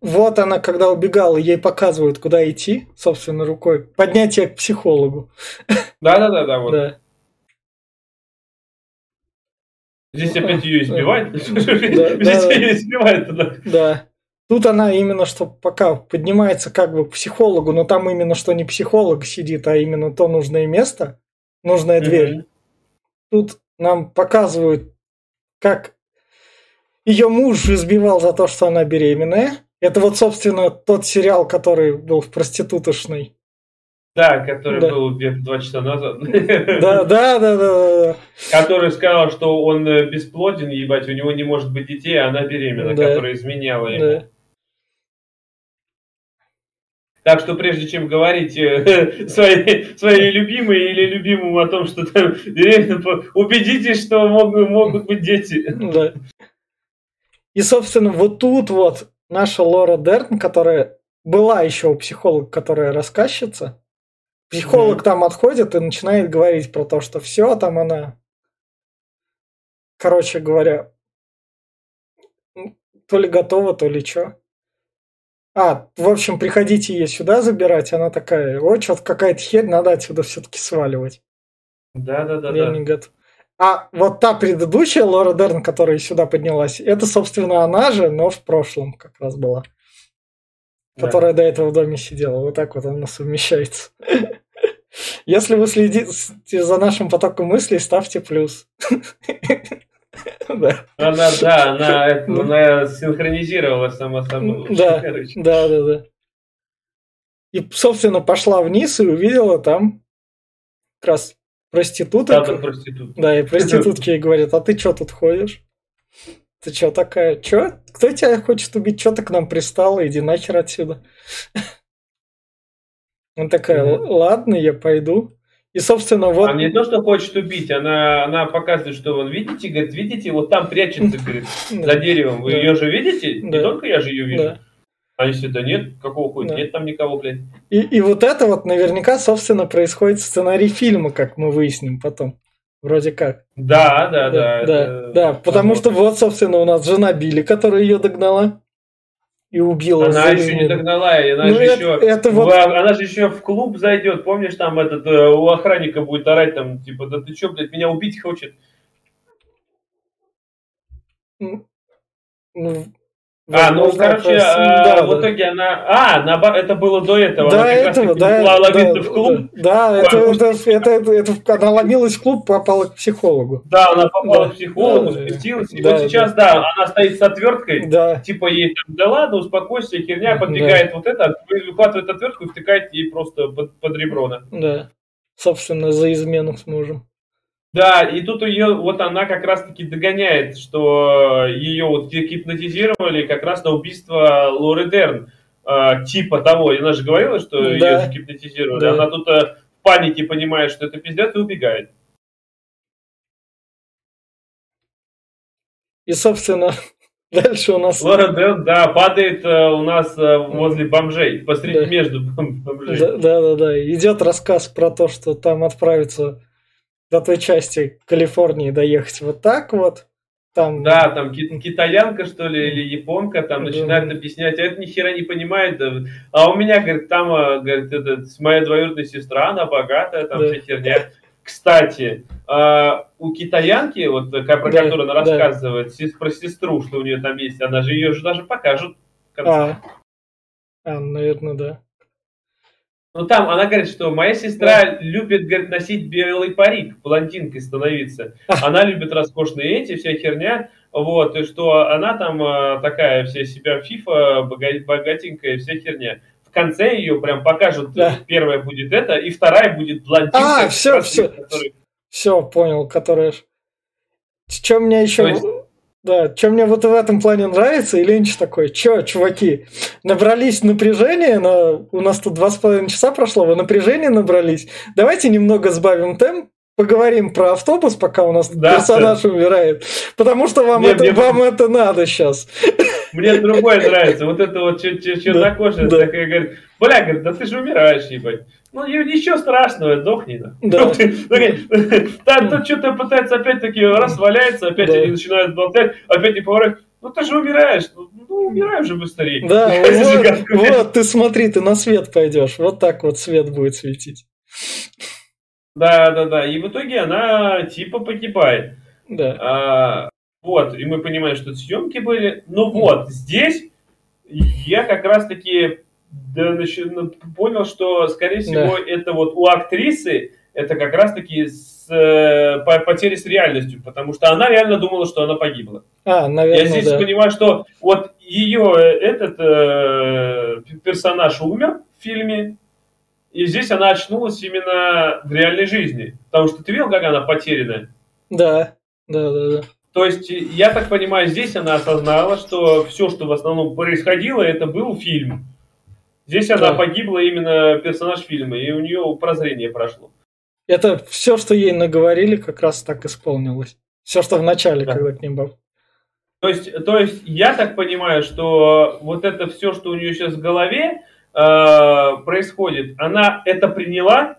Вот она, когда убегала, ей показывают, куда идти, собственно, рукой. Поднятие к психологу. Да-да-да, вот. Да. Здесь опять ее избивают. Да, Здесь да. ее избивают. да. Тут она именно что пока поднимается как бы к психологу, но там именно что не психолог сидит, а именно то нужное место, нужная дверь. Мгм. Тут нам показывают, как ее муж избивал за то, что она беременная. Это вот, собственно, тот сериал, который был в проститутошной. Да, который Да. был где-то два часа назад. Да, да, да, да, да. Который сказал, что он э, бесплоден, ебать, у него не может быть детей, а она беременна, которая изменяла ему. Так что прежде чем говорить своей, своей любимой или любимому о том, что там по- убедитесь, что могут, могут быть дети. Да. И, собственно, вот тут вот наша Лора Дерн, которая была еще у психолога, которая рассказчица, психолог Мгм. там отходит и начинает говорить про то, что все, там она, короче говоря, то ли готова, то ли что. А, в общем, приходите ее сюда забирать, она такая, ой, что-то какая-то херь, надо отсюда все-таки сваливать. Да-да-да. Я не готов. А вот та предыдущая Лора Дерн, которая сюда поднялась, это, собственно, она же, но в прошлом как раз была. Которая до этого в доме сидела. Вот так вот она совмещается. Если вы следите за нашим потоком мыслей, ставьте плюс. Да, Она, да, она, это, она синхронизировала сама собой. Да. Короче. да, да, да. И, собственно, пошла вниз и увидела там как раз проституток. Статус проститут. Да, и проститутки ей говорят, а ты что тут ходишь? Ты что такая? Чё? Кто тебя хочет убить? Чё ты к нам пристала? Иди нахер отсюда. Она такая, Мгм. «Л- ладно, я пойду. И, собственно, вот... А не то, что хочет убить, она, она показывает, что вон, видите, говорит, видите, вот там прячется, говорит, Да, за деревом. Вы Да. ее же видите? Не Да. только я же ее вижу. да. А если да нет, какого хуя? Да. Нет там никого, блядь. И, и вот это вот наверняка, собственно, происходит в сценарии фильма, как мы выясним потом. Вроде как. Да, да, да. да, это- да, потому что вот, собственно, у нас жена Билли, которая ее догнала и убила. Она еще не догнала, и она Ну, же это- еще, это вот- она же еще в клуб зайдет, помнишь, там этот э, у охранника будет орать там, типа, да ты что, блядь, меня убить хочет? Ну, А, ну, короче, это- а, да, в да. итоге она... А, наоборот, это было до этого. До она этого, да, да, ловиться в клуб. Да, да, это, это, это, это, это- она ломилась в клуб, попала к психологу. Да, она попала Да. к психологу, Да, спустилась. И да, вот сейчас, да, она стоит с отверткой, Да, типа ей там, да ладно, успокойся, херня, подбегает вот это, выхватывает отвертку и втыкает ей просто под, под ребро. на. да. Собственно, за измену с мужем. Да, и тут ее, вот она как раз-таки догоняет, что ее вот гипнотизировали как раз на убийство Лоры Дерн. А, типа того, и она же говорила, что Да. ее гипнотизировали. Да. Она тут э, в панике понимает, что это пиздец, и убегает. И, собственно, дальше у нас... Лора Дерн, да, падает э, у нас э, возле бомжей, посреди Да. между бом- бомжей. Да, да, да, да. Идет рассказ про то, что там отправиться до той части Калифорнии доехать вот так вот. Там, Да, там ки- китаянка, что ли, или японка, там Да. начинает объяснять, а это ни хера не понимает. да. А у меня, говорит, там, а, говорит, это, моя двоюродная сестра, она богатая, там Да. вся херня. Кстати, а, у китаянки, вот такая, про Да, которую она да. рассказывает, сес- про сестру, что у нее там есть, она же ее же даже конце. А, а, наверное, да. Ну там она говорит, что моя сестра любит, говорит, носить белый парик, блондинкой становиться. Она любит роскошные эти, вся херня. Вот, и что она там а, такая вся себя фифа, бога- богатенькая, вся херня. В конце ее прям покажут, Да. первая будет это, и вторая будет блондинка. А, красивая, всё. которая- Все, понял, которая... Чем мне еще... То есть- Да, что мне вот в этом плане нравится, и Линч такой, чё, чуваки, набрались напряжения, на... у нас тут два с половиной часа прошло, вы напряжение набрались, давайте немного сбавим темп, поговорим про автобус, пока у нас Да, персонаж умирает. Потому что вам, Не, это, мне- вам это надо сейчас. Мне другое нравится. Вот это вот чер- чер- чернокожая да. такая говорит, бля, говорит, да ты же умираешь, ебать. Ну, ничего страшного, дохни. на». Да. Ну, Да, тут что-то пытается опять-таки раз валяется, опять они начинают болтать, опять не поворачивают. Ну, ты же умираешь. Ну, ну, умирай уже быстрее. Да, вот, вот, ты смотри, ты на свет пойдешь. Вот так вот свет будет светить. Да, да, да. И в итоге она типа погибает. Да. А, вот, и мы понимаем, что съемки были. Но вот, здесь я как раз-таки да, нач- ну, понял, что, скорее всего, это вот у актрисы это как раз-таки с, э, по- потери с реальностью, потому что она реально думала, что она погибла. А, наверное, Я здесь да. понимаю, что вот ее э, этот э, персонаж умер в фильме, и здесь она очнулась именно в реальной жизни. Потому что ты видел, как она потерянная? Да, да, да, да. То есть, я так понимаю, здесь она осознала, что все, что в основном происходило, это был фильм. Здесь она Да. погибла именно персонаж фильма, и у нее прозрение прошло. Это все, что ей наговорили, как раз так исполнилось. Все, что в начале, Да. когда к ним баб. То есть, то есть, я так понимаю, что вот это все, что у нее сейчас в голове э, происходит, она это приняла,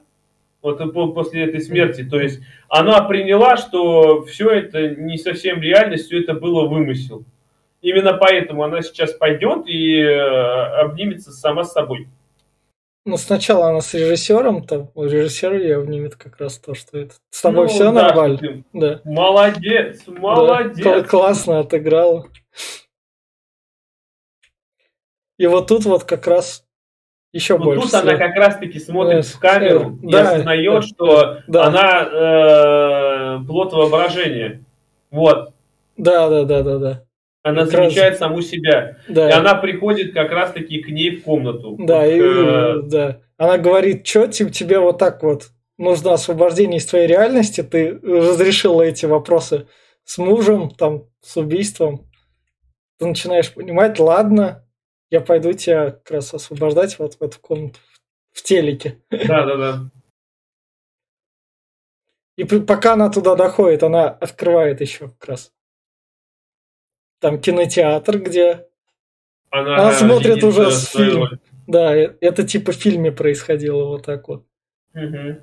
вот после этой смерти, то есть она приняла, что все это не совсем реальность, все это было вымысел. Именно поэтому она сейчас пойдет и э, обнимется сама с собой. Ну, сначала она с режиссером, там режиссер ее обнимет как раз то, что это. С тобой Ну, все да, нормально. ты Да. Молодец, Да. молодец. Кл- классно отыграла. И вот тут вот как раз еще Ну, больше. тут она как раз-таки смотрит Да, в камеру и да, осознает, да, что да. она э, плод воображения. Вот. Да, да, да, да, да. Она раз- замечает саму себя. Да. И она приходит как раз-таки к ней в комнату. Да, Вот, и, э, да. Она говорит, что тебе вот так вот нужно освобождение из твоей реальности, ты разрешила эти вопросы с мужем, там, с убийством. Ты начинаешь понимать, ладно, я пойду тебя как раз освобождать вот в эту комнату в телеке. Да, да, да. И пока она туда доходит, она открывает еще как раз. Там кинотеатр, где... Она, Она смотрит уже роль. Да, э- это типа в фильме происходило вот так вот. Мгм.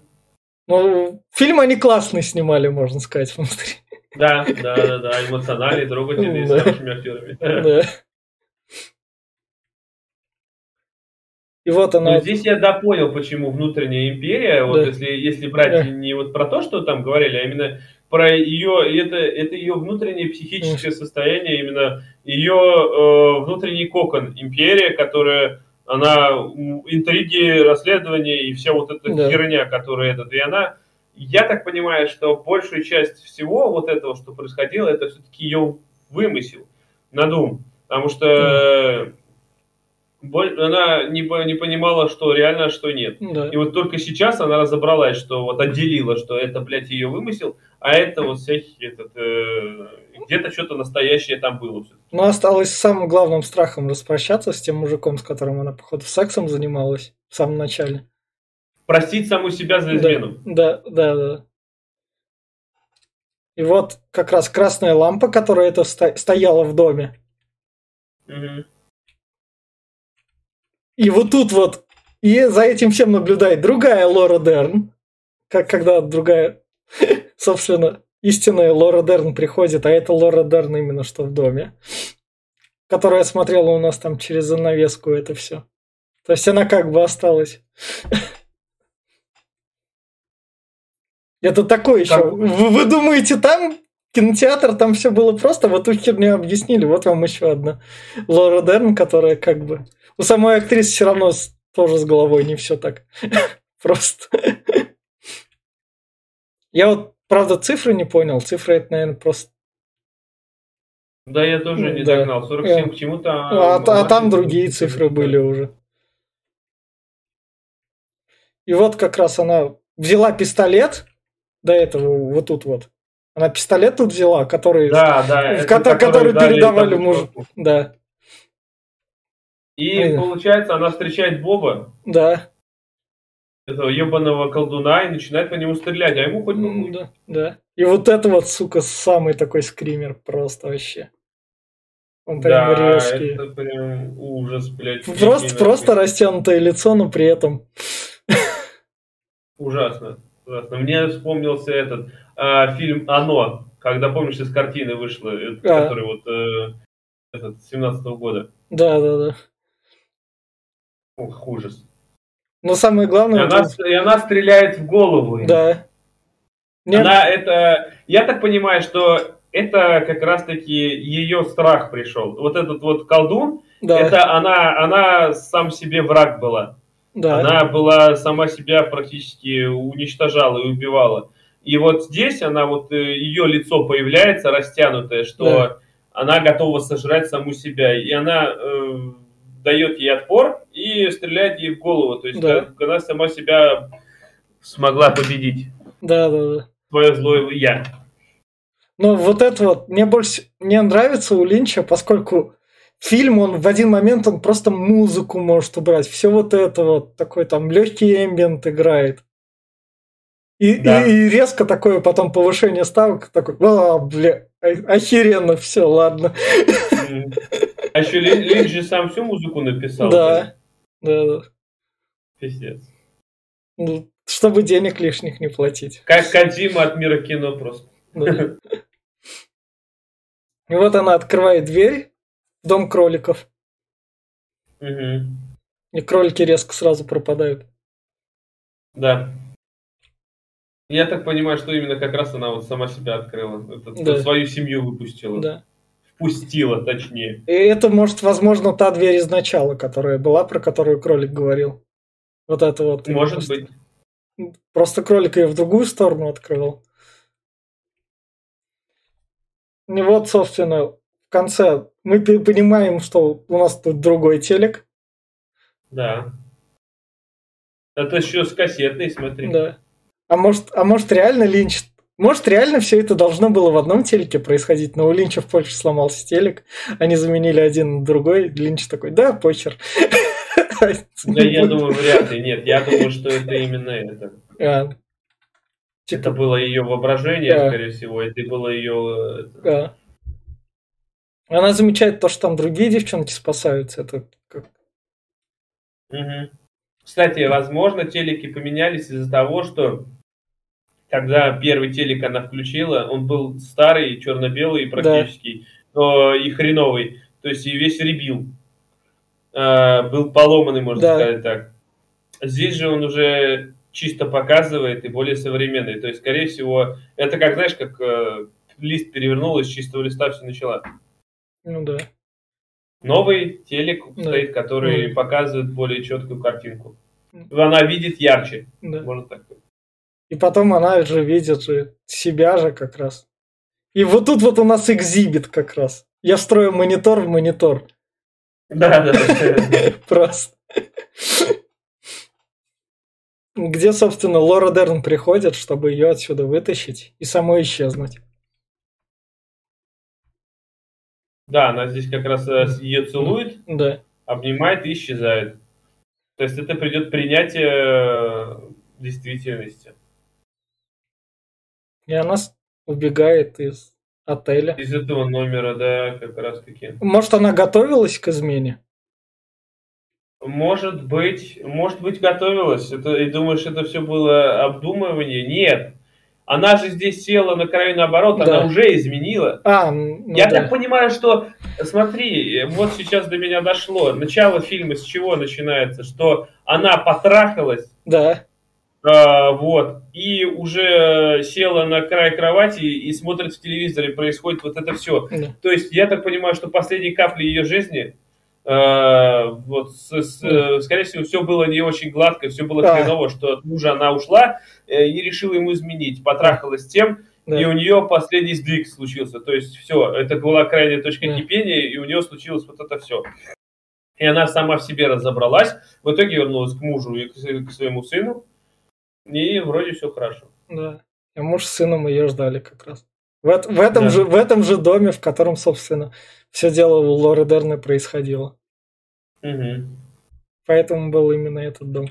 Ну, фильм они классный снимали, можно сказать, внутри. Да, да, да, да, эмоциональный, трогательный, с Да. хорошими актерами. Да. И вот она... Ну, здесь я допонял, почему внутренняя империя, вот Да. если, если брать Да. не вот про то, что там говорили, а именно про ее, это, это ее внутреннее психическое состояние, именно ее э, внутренний кокон, империя, которая, она, интриги, расследования и вся вот эта Да. херня, которая этот, и она, я так понимаю, что большую часть всего вот этого, что происходило, это все-таки ее вымысел, надум, потому что она не, не понимала, что реально, а что нет. Да. И вот только сейчас она разобралась, что вот отделила, что это, блядь, ее вымысел, а это вот всякий этот, э, где-то что-то настоящее там было. Но осталось самым главным страхом распрощаться с тем мужиком, с которым она, походу, сексом занималась в самом начале. Простить саму себя за измену. Да, да, да. И вот как раз красная лампа, которая это сто- стояла в доме. Мгм. И вот тут вот, и за этим всем наблюдает другая Лора Дерн, как когда другая, собственно, истинная Лора Дерн приходит, а это Лора Дерн именно что в доме, которая смотрела у нас там через занавеску это все. То есть она как бы осталась. Это такое еще. Вы, вы думаете, там кинотеатр, там все было просто, вот эту херню объяснили. Вот вам еще одна Лора Дерн, которая как бы... У самой актрисы все равно с- тоже с головой не все так просто. Я вот, правда, цифры не понял. Цифры это, наверное, просто... Да, я тоже не Да. догнал. 47 Я- к чему-то. А, а там Мартин другие Лютер цифры были уже. И вот как раз она взяла пистолет до этого, вот тут вот. Она пистолет тут взяла, который... Да, да. в который дали передавали мужу. Да, И Ой. получается, она встречает Боба. да. Этого ебаного колдуна и начинает по нему стрелять, а ему хоть бы Да, да. И вот это вот, сука, самый такой скример просто вообще. Он прям Да, резкий. это прям ужас, блядь. Просто, просто растянутое лицо, но при этом. Ужасно. Ужасно. Мне вспомнился этот а, фильм «Оно», когда, помнишь, из картины вышло, э, А. который вот э, этот, 17 года. Да, да, да. Ух, ужас. Но самое И главное. она, вот- и она стреляет в голову. им. Да. Нет, Она это, я так понимаю, что это как раз-таки ее страх пришел. Вот этот вот колдун, да, это она, она сам себе враг была. да, Она была сама себя практически уничтожала и убивала. И вот здесь она вот э, ее лицо появляется растянутое, что Да. она готова сожрать саму себя, и она э, дает ей отпор и стреляет ей в голову. То есть Да. как она сама себя смогла победить да, да, да. свое злое я. Но вот это вот мне больше мне нравится у Линча, поскольку фильм, он в один момент он просто музыку может убрать. Все вот это вот такой там легкий эмбиент играет. И, Да. и, и резко такое потом повышение ставок, такой, а, бля, о- охеренно, все, ладно. А еще Лин- Линч же сам всю музыку написал. Да. Да, да. Пиздец. Ну, чтобы денег лишних не платить. Как Кадима от мира кино просто. Да. И вот она открывает дверь в дом кроликов. Мгм. И кролики резко сразу пропадают. Да. Я так понимаю, что именно как раз она вот сама себя открыла. Это, Да. Свою семью выпустила. Да. Впустила, точнее. И это, может, возможно, та дверь из начала, которая была, про которую кролик говорил. Вот это вот. Может просто, быть. Просто кролик ее в другую сторону открывал. И вот, собственно, в конце мы понимаем, что у нас тут другой телек. Да. Это еще с кассетной, смотри. Да. А может, а может реально Линч... Может, реально все это должно было в одном телеке происходить, но у Линча в Польше сломался телек, они заменили один на другой, Линч такой, да, похер. Да, я думаю, вряд ли. Нет, я думаю, что это именно это. А, Это Типа, было ее воображение, скорее всего. Это было ее... Она замечает то, что там другие девчонки спасаются. Это как... Мгм. Кстати, возможно, телеки поменялись из-за того, что когда первый телек она включила, он был старый, черно-белый практически, но и хреновый. То есть и весь ребил. А, был поломанный, можно Да. сказать так. Здесь же он уже чисто показывает и более современный. То есть, скорее всего, это как, знаешь, как э, лист перевернул из чистого листа все начала. Ну да. Новый телек Да. стоит, который Мгм. показывает более четкую картинку. Мгм. Она видит ярче, да. можно так сказать. И потом она же видит же себя же как раз. И вот тут вот у нас экзибит как раз. Я строю монитор в монитор. Да, да, да. Просто. Где, собственно, Лора Дерн приходит, чтобы ее отсюда вытащить и самой исчезнуть. Да, она здесь как раз ее целует, Да. обнимает и исчезает. То есть это придет принятие э, действительности. И она убегает из отеля. Из этого номера, да, как раз таки. Может, она готовилась к измене? Может быть, может быть, готовилась. Это, и думаешь, это все было обдумывание? Нет. Она же здесь села на краю наоборот, Да. она уже изменила. А, ну Я да. так понимаю, что, смотри, вот сейчас до меня дошло. Начало фильма с чего начинается? Что она потрахалась, Да, а, вот, и уже села на край кровати и смотрит в телевизоре, происходит вот это все. да. То есть я так понимаю, что последней капли ее жизни, вот, с- с- э, скорее всего, все было не очень гладко, все было Да. хреново, что от мужа она ушла э, и решила ему изменить, потрахалась тем, да. и у нее последний сдвиг случился. То есть все, это была крайняя точка Да. кипения, и у нее случилось вот это все. И она сама в себе разобралась, в итоге вернулась к мужу и к, к своему сыну, и вроде все хорошо. Да. И муж с сыном ее ждали как раз. В, в этом Да. же, в этом же доме, в котором, собственно, все дело у Лоры Дерны происходило. Мгм. Поэтому был именно этот дом.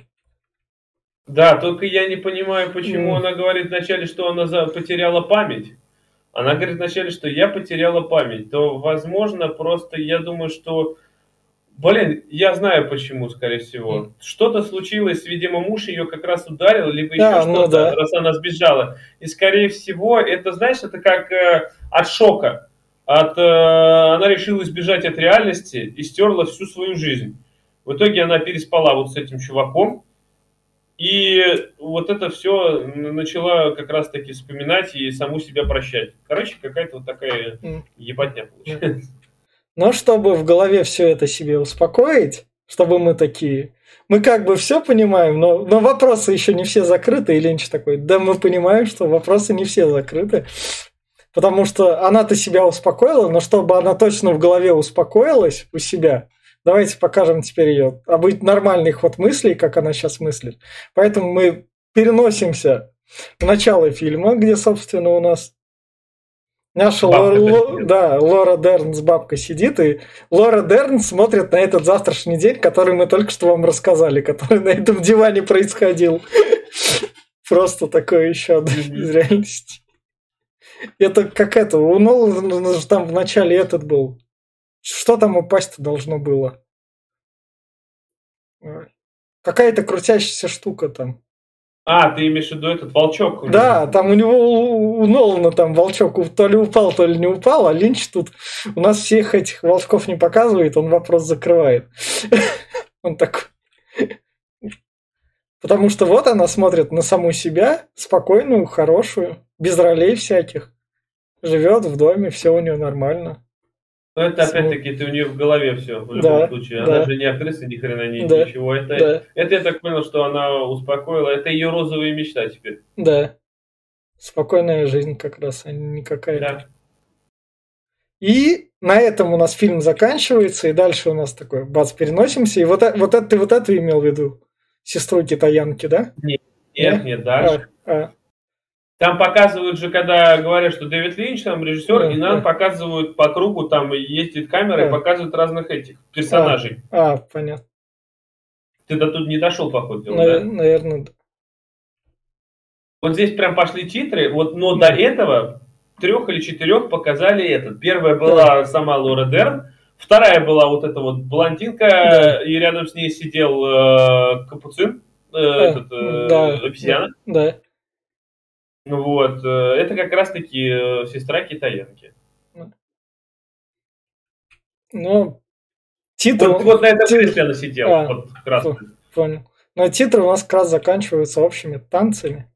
Да, только я не понимаю, почему mm. она говорит вначале, что она за... потеряла память. Она говорит вначале, что я потеряла память. То, возможно, просто я думаю, что Блин, я знаю почему, скорее всего. Mm. Что-то случилось, видимо, муж ее как раз ударил, либо да, еще ну что-то, да. раз она сбежала. И, скорее всего, это, знаешь, это как э, от шока. От, э, она решила избежать от реальности и стерла всю свою жизнь. В итоге она переспала вот с этим чуваком. И вот это все начала как раз-таки вспоминать и саму себя прощать. Короче, какая-то вот такая ебатня получается. Но чтобы в голове все это себе успокоить, чтобы мы такие, мы как бы все понимаем, но, но вопросы еще не все закрыты. И Ленч такой, да мы понимаем, что вопросы не все закрыты. Потому что она-то себя успокоила, но чтобы она точно в голове успокоилась у себя, давайте покажем теперь ее а быть нормальный ход мыслей, как она сейчас мыслит. Поэтому мы переносимся в начало фильма, где, собственно, у нас Наша Лора, Ло, да, Лора Дерн с бабкой сидит, и Лора Дерн смотрит на этот завтрашний день, который мы только что вам рассказали, который на этом диване происходил. Просто такое еще одно из реальности. Это как это, у Нолана там в начале этот был. Что там упасть-то должно было? Какая-то крутящаяся штука там. А, ты имеешь в виду этот волчок? Да, там у него, у Нолана там волчок то ли упал, то ли не упал, а Линч тут у нас всех этих волчков не показывает, он вопрос закрывает. Он такой... Потому что вот она смотрит на саму себя, спокойную, хорошую, без ролей всяких. Живет в доме, все у нее нормально. Но ну, это опять-таки это у нее в голове все, в любом да, случае. Она да. же не актриса, ни хрена не да, ничего. Это, да. это я так понял, что она успокоила. Это ее розовая мечта теперь. Да. Спокойная жизнь как раз, а не какая-то. Да. И на этом у нас фильм заканчивается, и дальше у нас такой, бац, переносимся. И вот, вот это ты вот это имел в виду? Сестру китаянки, да? Нет, нет, нет дальше. А, а. Там показывают же, когда говорят, что Дэвид Линч, там режиссер, да, и нам да. показывают по кругу, там ездит камера да. и показывают разных этих персонажей. А, а понятно. Ты до тут не дошел, походу. Навер- да? Наверное, да. Вот здесь прям пошли титры, вот, но до этого трех или четырех показали этот. Первая была да. сама Лора Дерн, вторая была вот эта вот блондинка, да. и рядом с ней сидел э, капуцин, э, да. этот, э, да. обезьяна. Да. Вот. Э, это как раз-таки э, сестра китаянки. Ну, титры... Вот, вот на этом кресле она сидела. А, вот, красный. Понял. Но титры у нас как раз заканчиваются общими танцами.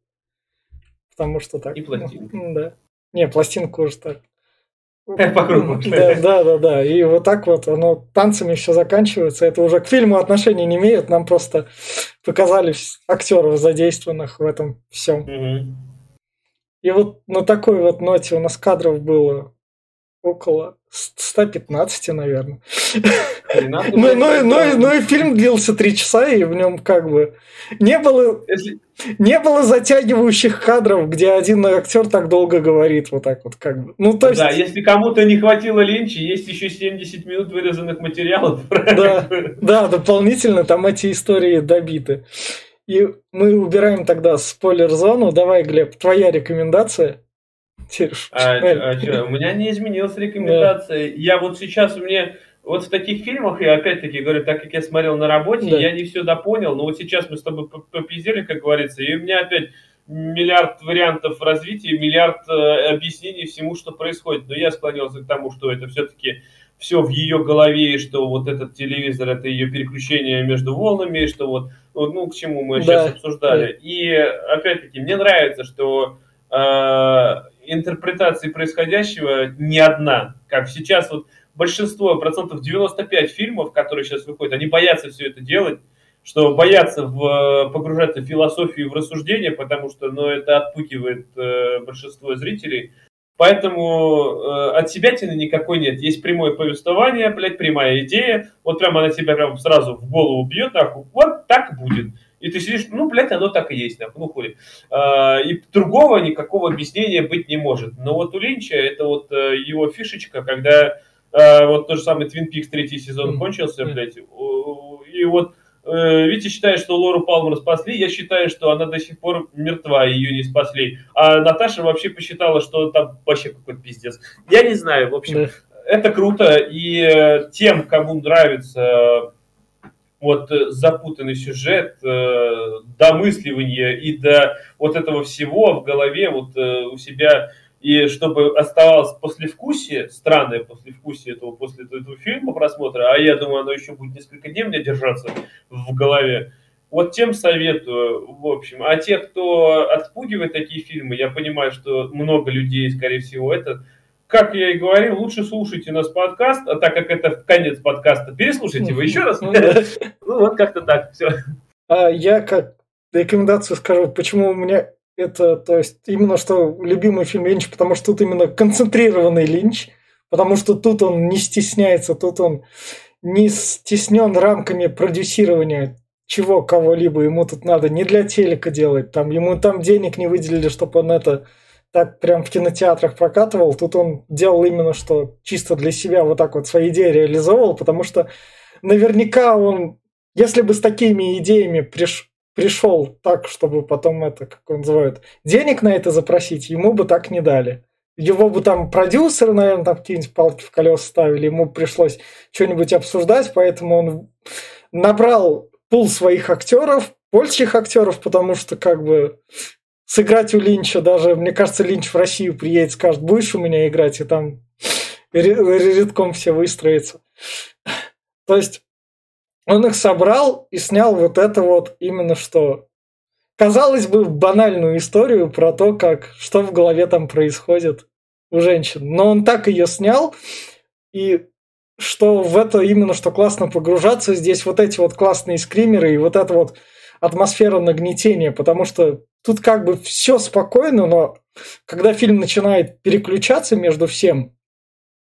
Потому что так. И. Ну, да. Не, пластинку уже так. По кругу. Да, да, да, да. И вот так вот оно танцами все заканчивается. Это уже к фильму отношения не имеет. Нам просто показали актеров задействованных в этом всем. Угу. И вот на такой вот ноте у нас кадров было около 115, наверное. Ну, ну, ну, ну и фильм длился три часа, и в нем как бы не было, не было затягивающих кадров, где один актер так долго говорит, вот так вот как бы. Ну, то есть... Да, если кому-то не хватило ленчи, есть еще 70 минут вырезанных материалов. Да, да, дополнительно там эти истории добиты. И мы убираем тогда спойлер-зону. Давай, Глеб, твоя рекомендация. А, а что, у меня не изменилась рекомендация. Да. Я вот сейчас меня вот в таких фильмах, я опять-таки говорю, так как я смотрел на работе, да. я не все допонял, но вот сейчас мы с тобой попиздели, как говорится, и у меня опять миллиард вариантов развития, миллиард э, объяснений всему, что происходит. Но я склонился к тому, что это все-таки все в ее голове, что вот этот телевизор это ее переключение между волнами, что вот, ну, к чему мы да. сейчас обсуждали. Да. И опять-таки, мне нравится, что э, интерпретации происходящего не одна. Как сейчас вот большинство, процентов 95 фильмов, которые сейчас выходят, они боятся все это делать, что боятся в, погружаться в философию и в рассуждение, потому что ну, это отпугивает э, большинство зрителей. Поэтому э, от себя тины никакой нет. Есть прямое повествование, блядь, прямая идея. Вот прямо она тебя прям сразу в голову бьет, нахуй. Вот так будет. И ты сидишь, ну, блядь, оно так и есть, нахуй, ну, хули. Э, и другого никакого объяснения быть не может. Но вот у Линча это вот э, его фишечка, когда э, вот тот же самый Twin Peaks третий сезон кончился, блядь, и вот Витя считает, что Лору Палмер спасли, я считаю, что она до сих пор мертва, ее не спасли. А Наташа вообще посчитала, что там вообще какой-то пиздец. Я не знаю, в общем, да. это круто, и э, тем, кому нравится вот запутанный сюжет, домысливание и до вот этого всего в голове вот у себя и чтобы оставалось послевкусие, странное послевкусие этого после этого фильма просмотра, а я думаю, оно еще будет несколько дней мне держаться в голове, вот тем советую, в общем. А те, кто отпугивает такие фильмы, я понимаю, что много людей, скорее всего, это, как я и говорил, лучше слушайте нас подкаст, а так как это конец подкаста, переслушайте его еще раз. Ну вот как-то так, все. А я как рекомендацию скажу, почему у меня это, то есть, именно что любимый фильм Линч, потому что тут именно концентрированный Линч, потому что тут он не стесняется, тут он не стеснен рамками продюсирования чего кого-либо. Ему тут надо не для телека делать, там ему там денег не выделили, чтобы он это так прям в кинотеатрах прокатывал, тут он делал именно что чисто для себя вот так вот свои идеи реализовывал, потому что наверняка он, если бы с такими идеями приш, пришел так, чтобы потом это, как он называют, денег на это запросить, ему бы так не дали. Его бы там продюсеры, наверное, там какие-нибудь палки в колеса ставили, ему пришлось что-нибудь обсуждать, поэтому он набрал пул своих актеров, польских актеров, потому что как бы сыграть у Линча даже, мне кажется, Линч в Россию приедет, скажет, будешь у меня играть, и там редком все выстроится. То есть он их собрал и снял вот это вот именно что. Казалось бы, банальную историю про то, как что в голове там происходит у женщин. Но он так ее снял, и что в это именно что классно погружаться, здесь вот эти вот классные скримеры и вот эта вот атмосфера нагнетения, потому что тут как бы все спокойно, но когда фильм начинает переключаться между всем,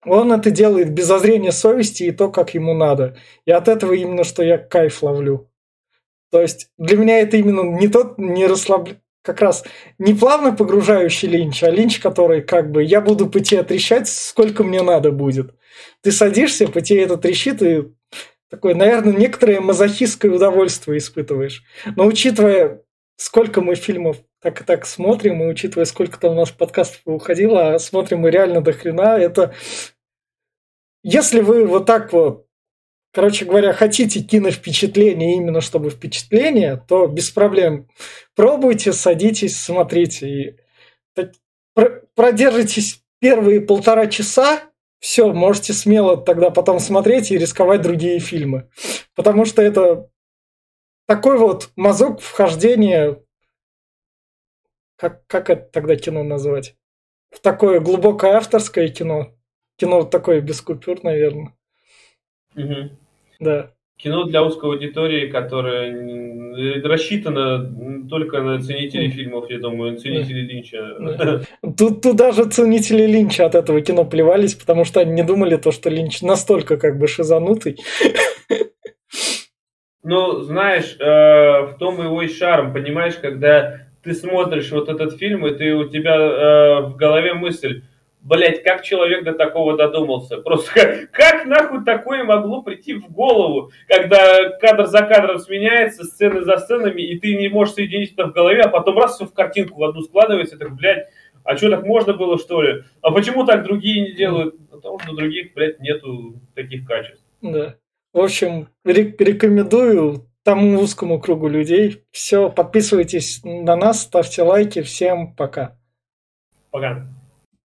он это делает без зазрения совести и то, как ему надо. И от этого именно, что я кайф ловлю. То есть для меня это именно не тот, не расслаб... как раз не плавно погружающий линч, а линч, который как бы я буду тебе трещать, сколько мне надо будет. Ты садишься, тебе это трещит, и такое, наверное, некоторое мазохистское удовольствие испытываешь. Но учитывая, сколько мы фильмов так и так смотрим, и учитывая, сколько там у нас подкастов уходило, а смотрим мы реально до хрена, это... Если вы вот так вот, короче говоря, хотите киновпечатление именно чтобы впечатление, то без проблем. Пробуйте, садитесь, смотрите. И продержитесь первые полтора часа, все, можете смело тогда потом смотреть и рисковать другие фильмы. Потому что это такой вот мазок вхождения как, как это тогда кино назвать? В такое глубокое авторское кино. Кино такое без купюр, наверное. Угу. Да. Кино для узкой аудитории, которое рассчитано только на ценителей фильмов, я думаю, ценителей Линча. Тут, тут даже ценители Линча от этого кино плевались, потому что они не думали то, что Линч настолько как бы шизанутый. Ну, знаешь, э, в том его и шарм, понимаешь, когда ты смотришь вот этот фильм, и ты, у тебя э, в голове мысль, блять, как человек до такого додумался? Просто как, как нахуй такое могло прийти в голову, когда кадр за кадром сменяется, сцены за сценами, и ты не можешь соединить это в голове, а потом раз все в картинку в одну складывается, так, блядь, а что так можно было, что ли? А почему так другие не делают? Потому что у других, блядь, нету таких качеств. Да. В общем, рекомендую тому узкому кругу людей. Все, подписывайтесь на нас, ставьте лайки. Всем пока. Пока.